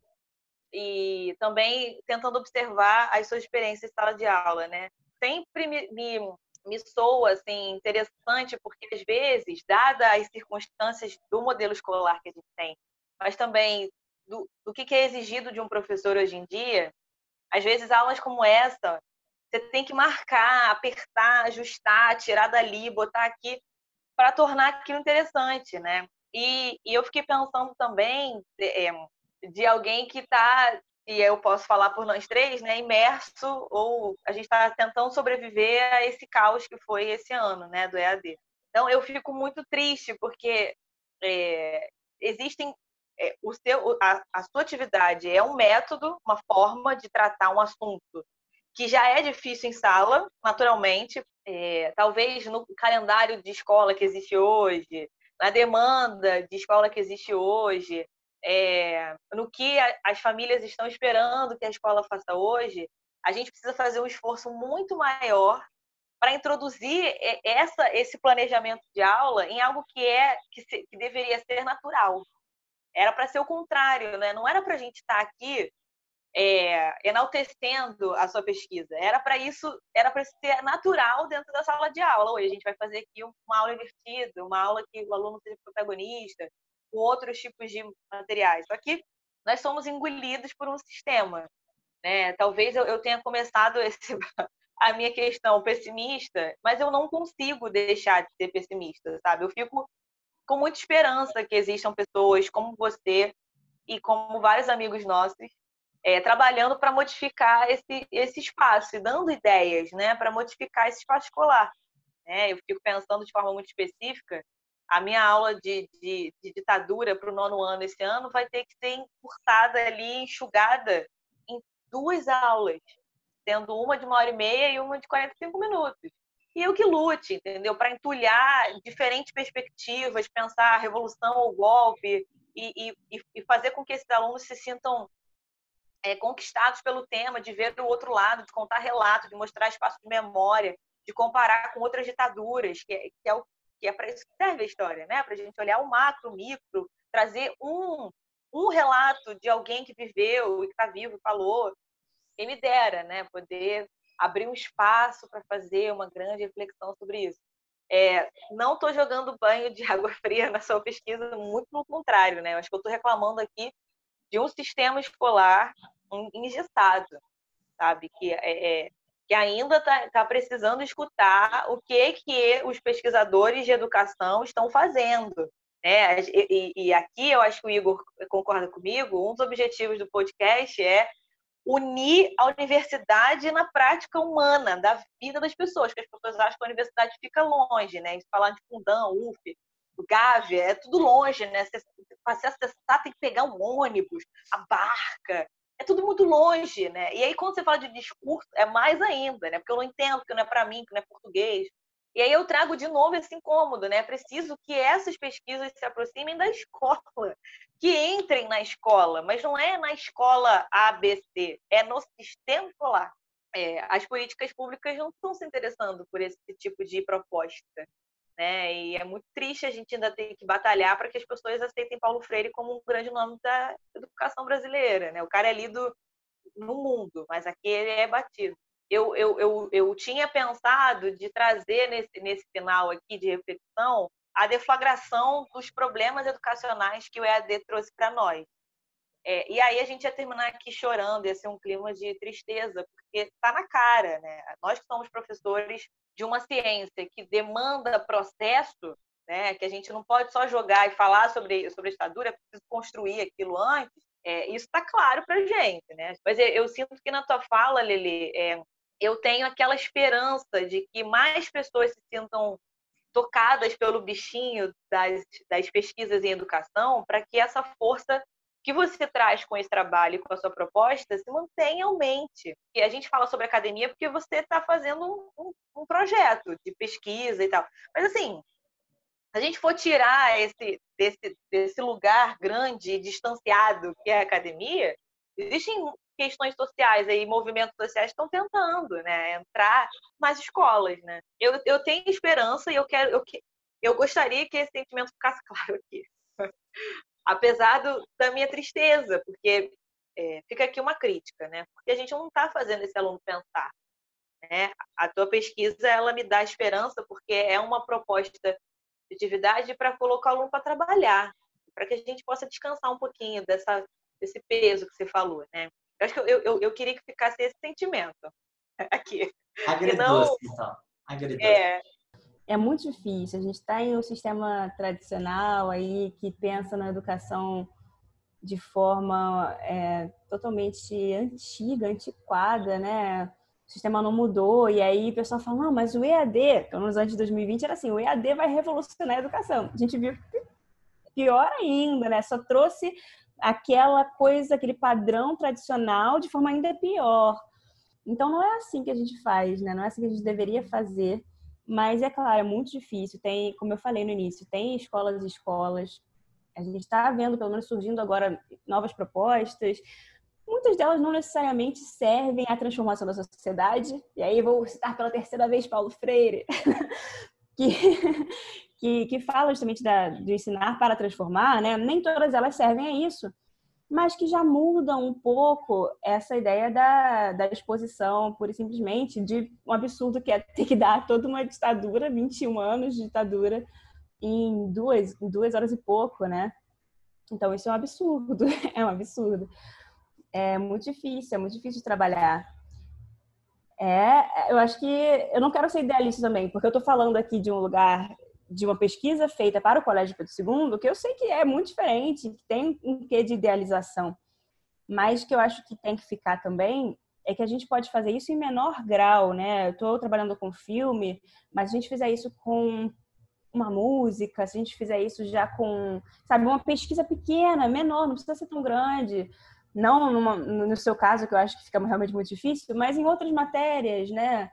e também tentando observar as suas experiências em sala de aula, né? Sempre me, me, me soa assim, interessante, porque às vezes, dadas as circunstâncias do modelo escolar que a gente tem, mas também do, do que, que é exigido de um professor hoje em dia, às vezes aulas como essa, você tem que marcar, apertar, ajustar, tirar dali, botar aqui, para tornar aquilo interessante, né? E, e eu fiquei pensando também, é, de alguém que está, e eu posso falar por nós três, né, imerso, ou a gente está tentando sobreviver a esse caos que foi esse ano, né, do EAD. Então, eu fico muito triste, porque é, existem. É, o seu, a, a sua atividade é um método, uma forma de tratar um assunto que já é difícil em sala, naturalmente, é, talvez no calendário de escola que existe hoje, na demanda de escola que existe hoje, é, no que a, as famílias estão esperando que a escola faça hoje, a gente precisa fazer um esforço muito maior para introduzir essa, esse planejamento de aula em algo que é que, se, que deveria ser natural. Era para ser o contrário, né? Não era para a gente estar tá aqui é, enaltecendo a sua pesquisa. Era para isso, era para ser natural dentro da sala de aula. Hoje a gente vai fazer aqui uma aula divertida, uma aula que o aluno seja protagonista, com outros tipos de materiais. Só que nós somos engolidos por um sistema. Né? Talvez eu, eu tenha começado esse, (laughs) a minha questão pessimista, mas eu não consigo deixar de ser pessimista, sabe? Eu fico com muita esperança que existam pessoas como você e como vários amigos nossos é, trabalhando para modificar esse, esse espaço e dando ideias né, para modificar esse espaço escolar. Né? Eu fico pensando de forma muito específica a minha aula de, de, de ditadura para o nono ano esse ano vai ter que ser encurtada ali, enxugada em duas aulas, tendo uma de uma hora e meia e uma de 45 minutos. E eu que lute, entendeu? Para entulhar diferentes perspectivas, pensar a revolução ou golpe e, e, e fazer com que esses alunos se sintam é, conquistados pelo tema, de ver o outro lado, de contar relatos, de mostrar espaço de memória, de comparar com outras ditaduras, que é, que é o que é para isso que serve a história, né? Para a gente olhar o macro, o micro, trazer um, um relato de alguém que viveu e que está vivo falou. Quem me dera, né? Poder abrir um espaço para fazer uma grande reflexão sobre isso. É, não estou jogando banho de (laughs) água fria na sua pesquisa, muito pelo contrário, né? Acho que eu estou reclamando aqui de um sistema escolar engessado, sabe? Que, é, é que ainda está tá precisando escutar o que, que os pesquisadores de educação estão fazendo. Né? E, e, aqui eu acho que o Igor concorda comigo, um dos objetivos do podcast é unir a universidade na prática humana da vida das pessoas, que as pessoas acham que a universidade fica longe, né? Falar de Fundão, UF, Gávea, é tudo longe, né? Para acessar tem que pegar um ônibus, a barca, é tudo muito longe, né? E aí quando você fala de discurso, é mais ainda, né? Porque eu não entendo, que não é para mim, que não é português. E aí eu trago de novo esse incômodo, né? É preciso que essas pesquisas se aproximem da escola, que entrem na escola, mas não é na escola ABC, é no sistema escolar. É, as políticas públicas não estão se interessando por esse tipo de proposta. Né? E é muito triste a gente ainda ter que batalhar para que as pessoas aceitem Paulo Freire como um grande nome da educação brasileira. Né? O cara é lido no mundo, mas aqui ele é batido eu, eu, eu, eu tinha pensado de trazer nesse, nesse final aqui de reflexão a deflagração dos problemas educacionais que o EAD trouxe para nós. É, e aí a gente ia terminar aqui chorando, ia ser um clima de tristeza, porque está na cara, né? Nós que somos professores de uma ciência que demanda processo, né? Que a gente não pode só jogar e falar sobre, sobre a ditadura, é preciso construir aquilo antes. É, isso está claro para a gente, né? Mas eu, eu, sinto que na tua fala, Lili, é, eu tenho aquela esperança de que mais pessoas se sintam tocadas pelo bichinho das, das pesquisas em educação, para que essa força que você traz com esse trabalho e com a sua proposta se mantenha aumente. E a gente fala sobre academia porque você está fazendo um, um, um, projeto de pesquisa e tal. Mas, assim, se a gente for tirar esse, desse, desse lugar grande e distanciado que é a academia, existem questões sociais aí, movimentos sociais estão tentando, né, entrar nas escolas, né. Eu, eu tenho esperança e eu quero, eu, eu gostaria que esse sentimento ficasse (laughs) claro aqui, apesar do, da minha tristeza, porque é, fica aqui uma crítica, né, porque a gente não está fazendo esse aluno pensar, né. A tua pesquisa ela me dá esperança porque é uma proposta de atividade para colocar o aluno para trabalhar, para que a gente possa descansar um pouquinho dessa desse peso que você falou, né? Eu acho que eu, eu, eu queria que ficasse esse sentimento (laughs) aqui. Agridoce, então. Agridoce. É, é muito difícil. A gente está em um sistema tradicional aí que pensa na educação de forma é, totalmente antiga, antiquada, né? O sistema não mudou e aí o pessoal fala, não, mas o EAD, pelo menos antes de 2020 era assim, o EAD vai revolucionar a educação. A gente viu que pior ainda, né? Só trouxe aquela coisa, aquele padrão tradicional de forma ainda pior. Então não é assim que a gente faz, né? Não é assim que a gente deveria fazer. Mas é claro, é muito difícil. Tem, como eu falei no início, tem escolas e escolas. A gente está vendo, pelo menos surgindo agora, novas propostas. Muitas delas não necessariamente servem à transformação da sociedade. E aí vou citar pela terceira vez Paulo Freire, (laughs) que, que, que fala justamente da, de ensinar para transformar, né? Nem todas elas servem a isso, mas que já mudam um pouco essa ideia da, da exposição, pura e simplesmente, de um absurdo que é ter que dar toda uma ditadura, 21 anos de ditadura, em duas, em duas horas e pouco, né? Então, isso é um absurdo, (laughs) é um absurdo. É muito difícil, é muito difícil de trabalhar. É, eu acho que eu não quero ser idealista também, porque eu estou falando aqui de um lugar de uma pesquisa feita para o Colégio Pedro II, que eu sei que é muito diferente, que tem um quê de idealização, mas que eu acho que tem que ficar também é que a gente pode fazer isso em menor grau, né? Eu estou trabalhando com filme, mas a gente fizer isso com uma música, se a gente fizer isso já com, sabe, uma pesquisa pequena, menor, não precisa ser tão grande. Não numa, no seu caso, que eu acho que fica realmente muito difícil, mas em outras matérias, né?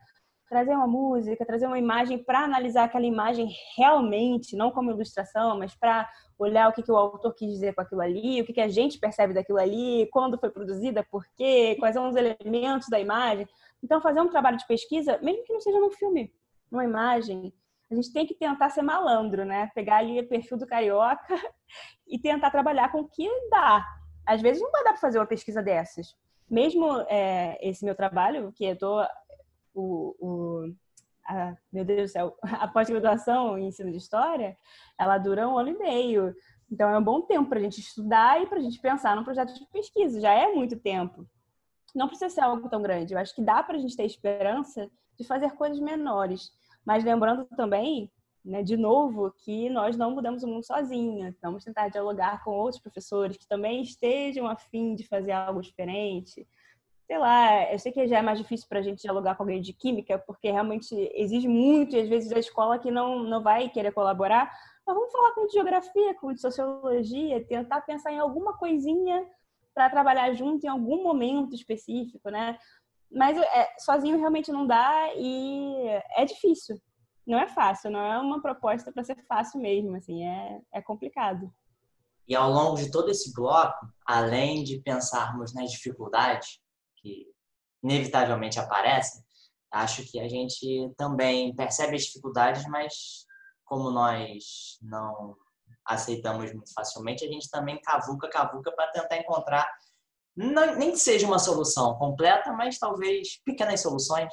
Trazer uma música, trazer uma imagem para analisar aquela imagem realmente, não como ilustração, mas para olhar o que, que o autor quis dizer com aquilo ali, o que, que a gente percebe daquilo ali, quando foi produzida, por quê, quais são os elementos da imagem. Então, fazer um trabalho de pesquisa, mesmo que não seja num filme, numa imagem, a gente tem que tentar ser malandro, né? Pegar ali o perfil do carioca (laughs) e tentar trabalhar com o que dá. Às vezes não vai dar para fazer uma pesquisa dessas. Mesmo é, esse meu trabalho, que eu estou o, o a, meu Deus do céu, (laughs) a pós-graduação em ensino de história, ela dura um ano e meio. Então é um bom tempo para a gente estudar e para a gente pensar no projeto de pesquisa. Já é muito tempo. Não precisa ser algo tão grande. Eu acho que dá para a gente ter esperança de fazer coisas menores. Mas lembrando também, né, de novo, que nós não mudamos o mundo sozinhos. Vamos tentar dialogar com outros professores que também estejam afim de fazer algo diferente. Sei lá, eu sei que já é mais difícil para a gente dialogar com alguém de química, porque realmente exige muito, e às vezes a escola que não, não vai querer colaborar, mas vamos falar com de geografia, com de sociologia, tentar pensar em alguma coisinha para trabalhar junto em algum momento específico, né? Mas é, sozinho realmente não dá e é difícil. Não é fácil, não é uma proposta para ser fácil mesmo, assim, é, é complicado. E ao longo de todo esse bloco, além de pensarmos nas dificuldades que inevitavelmente aparecem, acho que a gente também percebe as dificuldades, mas como nós não aceitamos muito facilmente, a gente também cavuca, cavuca para tentar encontrar, não, nem que seja uma solução completa, mas talvez pequenas soluções.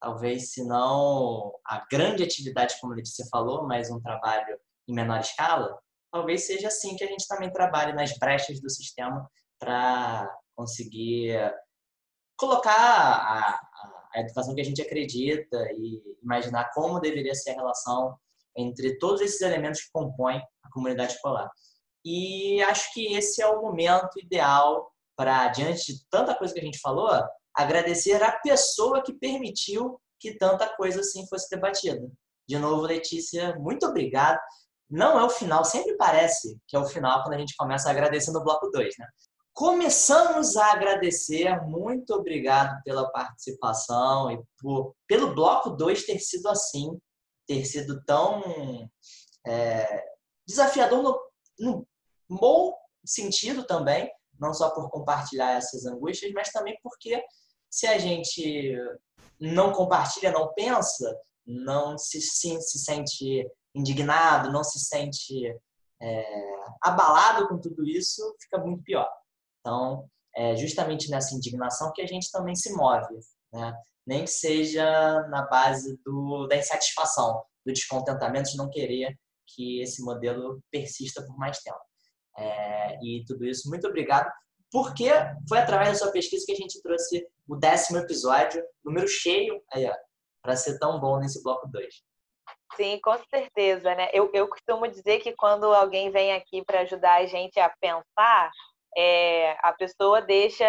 Talvez, se não a grande atividade, como você falou, mas um trabalho em menor escala, talvez seja assim que a gente também trabalhe nas brechas do sistema para conseguir colocar a, a, educação que a gente acredita e imaginar como deveria ser a relação entre todos esses elementos que compõem a comunidade escolar. E acho que esse é o momento ideal para, diante de tanta coisa que a gente falou, agradecer a pessoa que permitiu que tanta coisa assim fosse debatida. De novo, Letícia, muito obrigado. Não é o final, sempre parece que é o final quando a gente começa a agradecer no bloco 2, né? Começamos a agradecer, muito obrigado pela participação e por, pelo bloco 2 ter sido assim ter sido tão é, desafiador no, no bom sentido também, não só por compartilhar essas angústias, mas também porque se a gente não compartilha, não pensa, não se, se, se sente indignado, não se sente é, abalado com tudo isso, fica muito pior. Então, é justamente nessa indignação que a gente também se move. Né? nem que seja na base do, da insatisfação, do descontentamento de não querer que esse modelo persista por mais tempo. É, e tudo isso, muito obrigado, porque foi através da sua pesquisa que a gente trouxe o décimo episódio, número cheio, para ser tão bom nesse bloco 2. Sim, com certeza, né? Eu, eu costumo dizer que quando alguém vem aqui para ajudar a gente a pensar, é, a pessoa deixa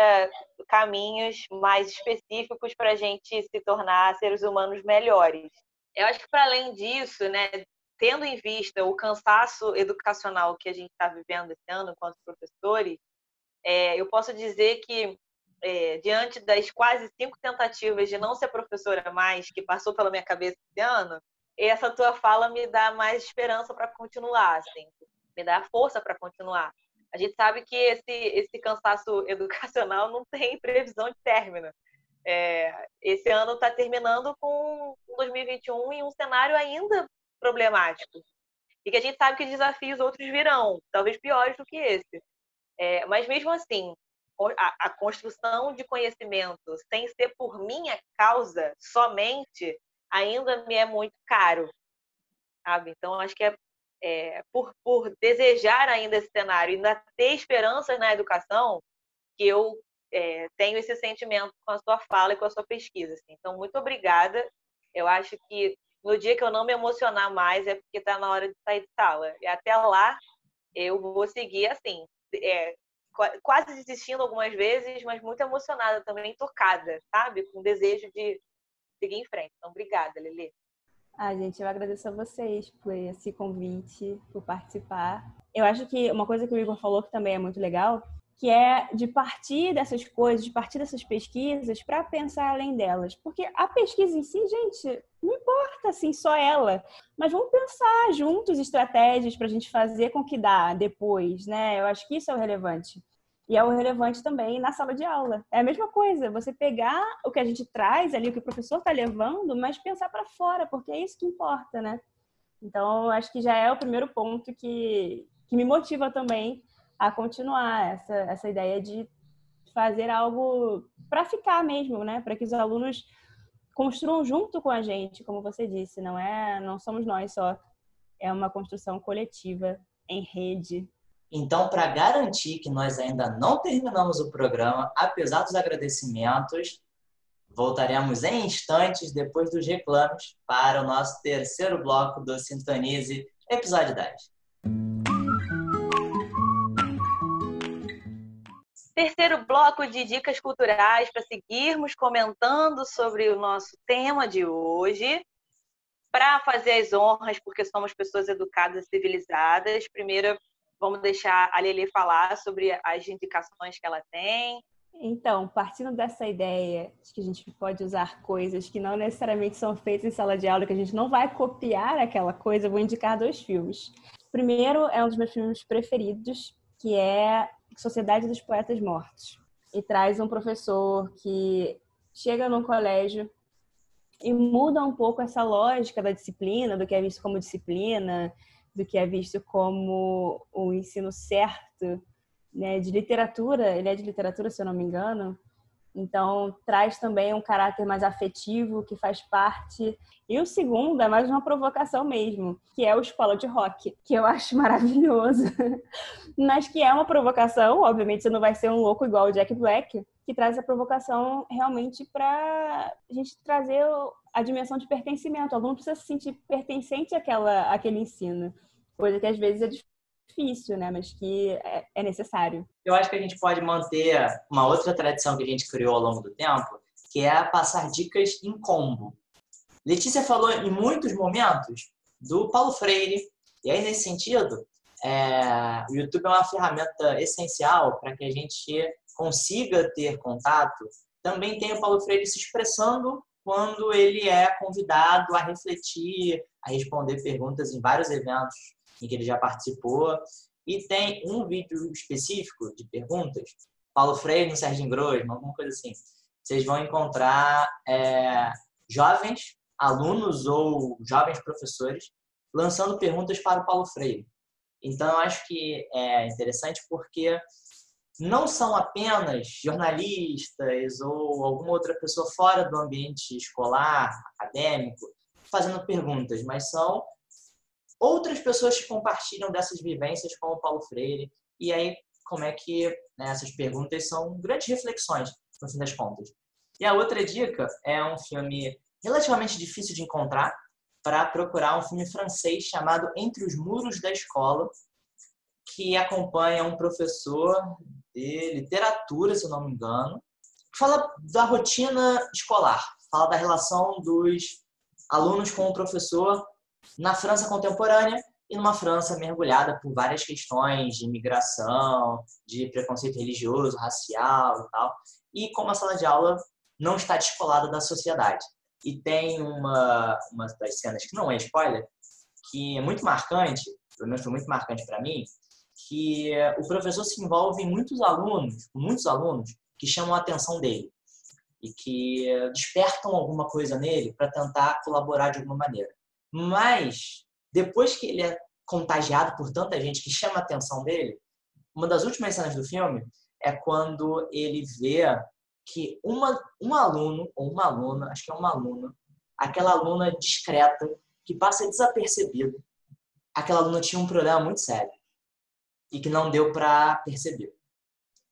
caminhos mais específicos para a gente se tornar seres humanos melhores. Eu acho que, para além disso, né, tendo em vista o cansaço educacional que a gente está vivendo esse ano enquanto professores, é, eu posso dizer que, é, diante das quase cinco tentativas de não ser professora mais que passou pela minha cabeça esse ano, essa tua fala me dá mais esperança para continuar, assim, me dá força para continuar. A gente sabe que esse, esse cansaço (laughs) educacional não tem previsão de término. É, esse ano está terminando com 2021 em um cenário ainda problemático. E que a gente sabe que desafios outros virão, talvez piores do que esse. É, mas mesmo assim, a, a, construção de conhecimento sem ser por minha causa somente ainda me é muito caro. Sabe? Então, acho que é é, por, por desejar ainda esse cenário e ainda ter esperanças na educação, que eu é, tenho esse sentimento com a sua fala e com a sua pesquisa. Assim. Então, muito obrigada. Eu acho que no dia que eu não me emocionar mais é porque está na hora de sair de sala. E até lá, eu vou seguir assim, é, quase desistindo algumas vezes, mas muito emocionada também, tocada, sabe? Com desejo de seguir em frente. Então, obrigada, Lili. Ah, gente, eu agradeço a vocês por esse convite, por participar. Eu acho que uma coisa que o Igor falou que também é muito legal, que é de partir dessas coisas, de partir dessas pesquisas para pensar além delas. Porque a pesquisa em si, gente, não importa assim só ela, mas vamos pensar juntos estratégias para a gente fazer com que dá depois, né? Eu acho que isso é o relevante. E é o relevante também na sala de aula. É a mesma coisa, você pegar o que a gente traz ali, o que o professor está levando, mas pensar para fora, porque é isso que importa, né? Então, acho que já é o primeiro ponto que, que me motiva também a continuar essa, essa ideia de fazer algo para ficar mesmo, né? Para que os alunos construam junto com a gente, como você disse, não é, não somos nós só, é uma construção coletiva em rede Então, para garantir que nós ainda não terminamos o programa, apesar dos agradecimentos, voltaremos em instantes depois dos reclames para o nosso terceiro bloco do Sintonize, episódio 10. Terceiro bloco de dicas culturais para seguirmos comentando sobre o nosso tema de hoje. Para fazer as honras, porque somos pessoas educadas e civilizadas, primeiro vamos deixar a Lele falar sobre as indicações que ela tem. Então, partindo dessa ideia de que a gente pode usar coisas que não necessariamente são feitas em sala de aula, que a gente não vai copiar aquela coisa, eu vou indicar dois filmes. O primeiro é um dos meus filmes preferidos, que é Sociedade dos Poetas Mortos. E traz um professor que chega num colégio e muda um pouco essa lógica da disciplina, do que é visto como disciplina, do que é visto como o ensino certo, né, de literatura, ele é de literatura, se eu não me engano, então, traz também um caráter mais afetivo, que faz parte. E o segundo é mais uma provocação mesmo, que é o Escola de Rock, que eu acho (laughs) maravilhoso. Mas que é uma provocação, obviamente você não vai ser um louco igual o Jack Black, que traz a provocação realmente para a gente trazer a dimensão de pertencimento. O aluno precisa se sentir pertencente àquela, àquele ensino, coisa que às vezes é difícil né? Mas que é, é necessário. Eu acho que a gente pode manter uma outra tradição que a gente criou ao longo do tempo, que é passar dicas em combo. Letícia falou em muitos momentos do Paulo Freire, e aí nesse sentido, é, o YouTube é uma ferramenta essencial para que a gente consiga ter contato. Também tem o Paulo Freire se expressando quando ele é convidado a refletir, a responder perguntas em vários eventos em que ele já participou. E tem um vídeo específico de perguntas, Paulo Freire no Serginho Grosma, alguma coisa assim. Vocês vão encontrar é, jovens alunos ou jovens professores lançando perguntas para o Paulo Freire. Então, eu acho que é interessante porque não são apenas jornalistas ou alguma outra pessoa fora do ambiente escolar, acadêmico, fazendo perguntas, mas são outras pessoas que compartilham dessas vivências, como o Paulo Freire. E aí, como é que né, essas perguntas são grandes reflexões, no fim das contas. E a outra dica é um filme relativamente difícil de encontrar, para procurar um filme francês chamado Entre os Muros da Escola, que acompanha um professor literatura, se não me engano, que fala da rotina escolar, fala da relação dos alunos com o professor na França contemporânea e numa França mergulhada por várias questões de imigração, de preconceito religioso, racial e tal, e como a sala de aula não está descolada da sociedade. E tem uma, uma das cenas que não é spoiler, que é muito marcante, pelo menos foi muito marcante para mim, que o professor se envolve em muitos alunos, muitos alunos que chamam a atenção dele e que despertam alguma coisa nele para tentar colaborar de alguma maneira. Mas, depois que ele é contagiado por tanta gente que chama a atenção dele, uma das últimas cenas do filme é quando ele vê que uma, um aluno, ou uma aluna, acho que é uma aluna, aquela aluna discreta, que passa desapercebido, aquela aluna tinha um problema muito sério e que não deu para perceber.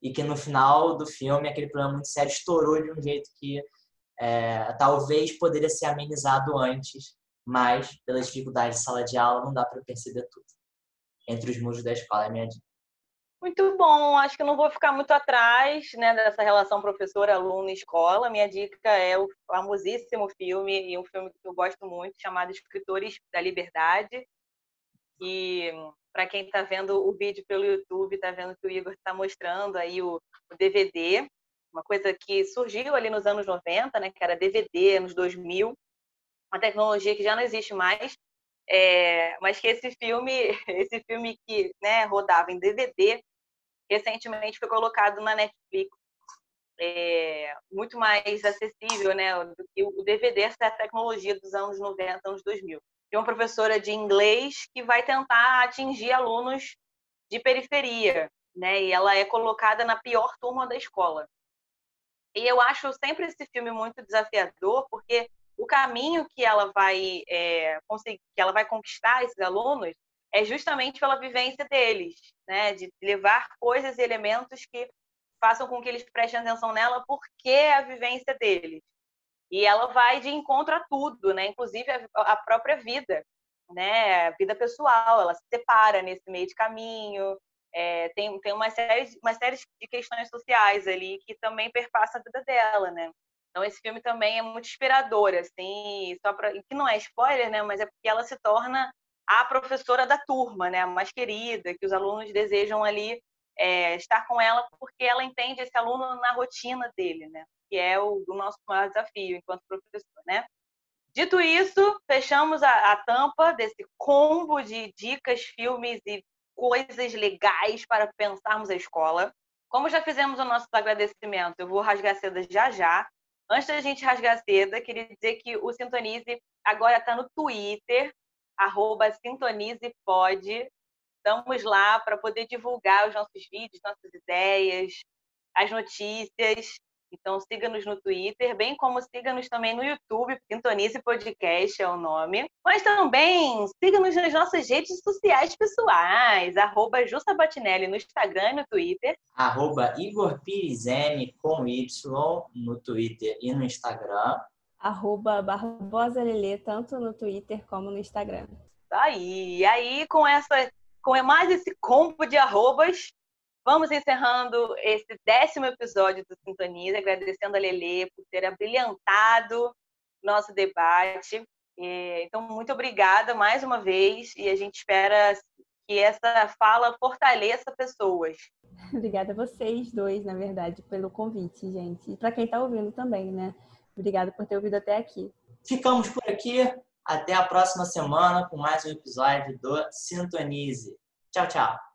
E que no final do filme aquele problema muito sério estourou de um jeito que é, talvez poderia ser amenizado antes mas pelas dificuldades de sala de aula não dá para perceber tudo. Entre os muros da escola é minha dica. Muito bom, acho que não vou ficar muito atrás né, dessa relação professor-aluno-escola. Minha dica é o famosíssimo filme, e um filme que eu gosto muito, chamado Escritores da Liberdade. E para quem está vendo o vídeo pelo YouTube, está vendo que o Igor está mostrando aí o, o, DVD, uma coisa que surgiu ali nos anos 90, né, que era DVD, anos 2000, uma tecnologia que já não existe mais, é, mas que esse filme, (laughs) esse filme que né, rodava em DVD, recentemente foi colocado na Netflix, é, muito mais acessível né, do que o DVD, essa é tecnologia dos anos 90, anos 2000. Tem uma professora de inglês que vai tentar atingir alunos de periferia, né, e ela é colocada na pior turma da escola. E eu acho sempre esse filme muito desafiador, porque o caminho que ela vai é, conseguir, que ela vai conquistar esses alunos é justamente pela vivência deles. né? De levar coisas e elementos que façam com que eles prestem atenção nela, porque é a vivência deles. E ela vai de encontro a tudo, né? Inclusive a, a própria vida, né? A vida pessoal, ela se separa nesse meio de caminho. É, tem, tem uma série, uma série de questões sociais ali que também perpassa a vida dela, né? Então esse filme também é muito inspirador, assim, só para que não é spoiler, né? Mas é porque ela se torna a professora da turma, né? A mais querida, que os alunos desejam ali é, estar com ela porque ela entende esse aluno na rotina dele, né? Que é o, o nosso maior desafio enquanto professor, né? Dito isso, fechamos a, a tampa desse combo de dicas, filmes e coisas legais para pensarmos a escola. Como já fizemos o nosso agradecimento, eu vou rasgar seda já já. Antes da gente rasgar seda, queria dizer que o Sintonize agora está no Twitter, arroba sintonizepod. Estamos lá para poder divulgar os nossos vídeos, nossas ideias, as notícias. Então, siga-nos no Twitter, bem como siga-nos também no YouTube, Sintonize Podcast é o nome. Mas também siga-nos nas nossas redes sociais pessoais, arroba Justa Batinelli no Instagram e no Twitter. Arroba Igor Pires M com Y no Twitter e no Instagram. Arroba Barbosa Lelê, tanto no Twitter como no Instagram. Aí, e aí com essa com mais esse combo de arrobas, vamos encerrando esse décimo episódio do Sintoniza, agradecendo a Lele por ter abrilhantado nosso debate. Então, muito obrigada mais uma vez e a gente espera que essa fala fortaleça pessoas. (laughs) Obrigada a vocês dois, na verdade, pelo convite, gente. E para quem está ouvindo também, né? Obrigada por ter ouvido até aqui. Ficamos por aqui. Até a próxima semana com mais um episódio do Sintonize. Tchau, tchau.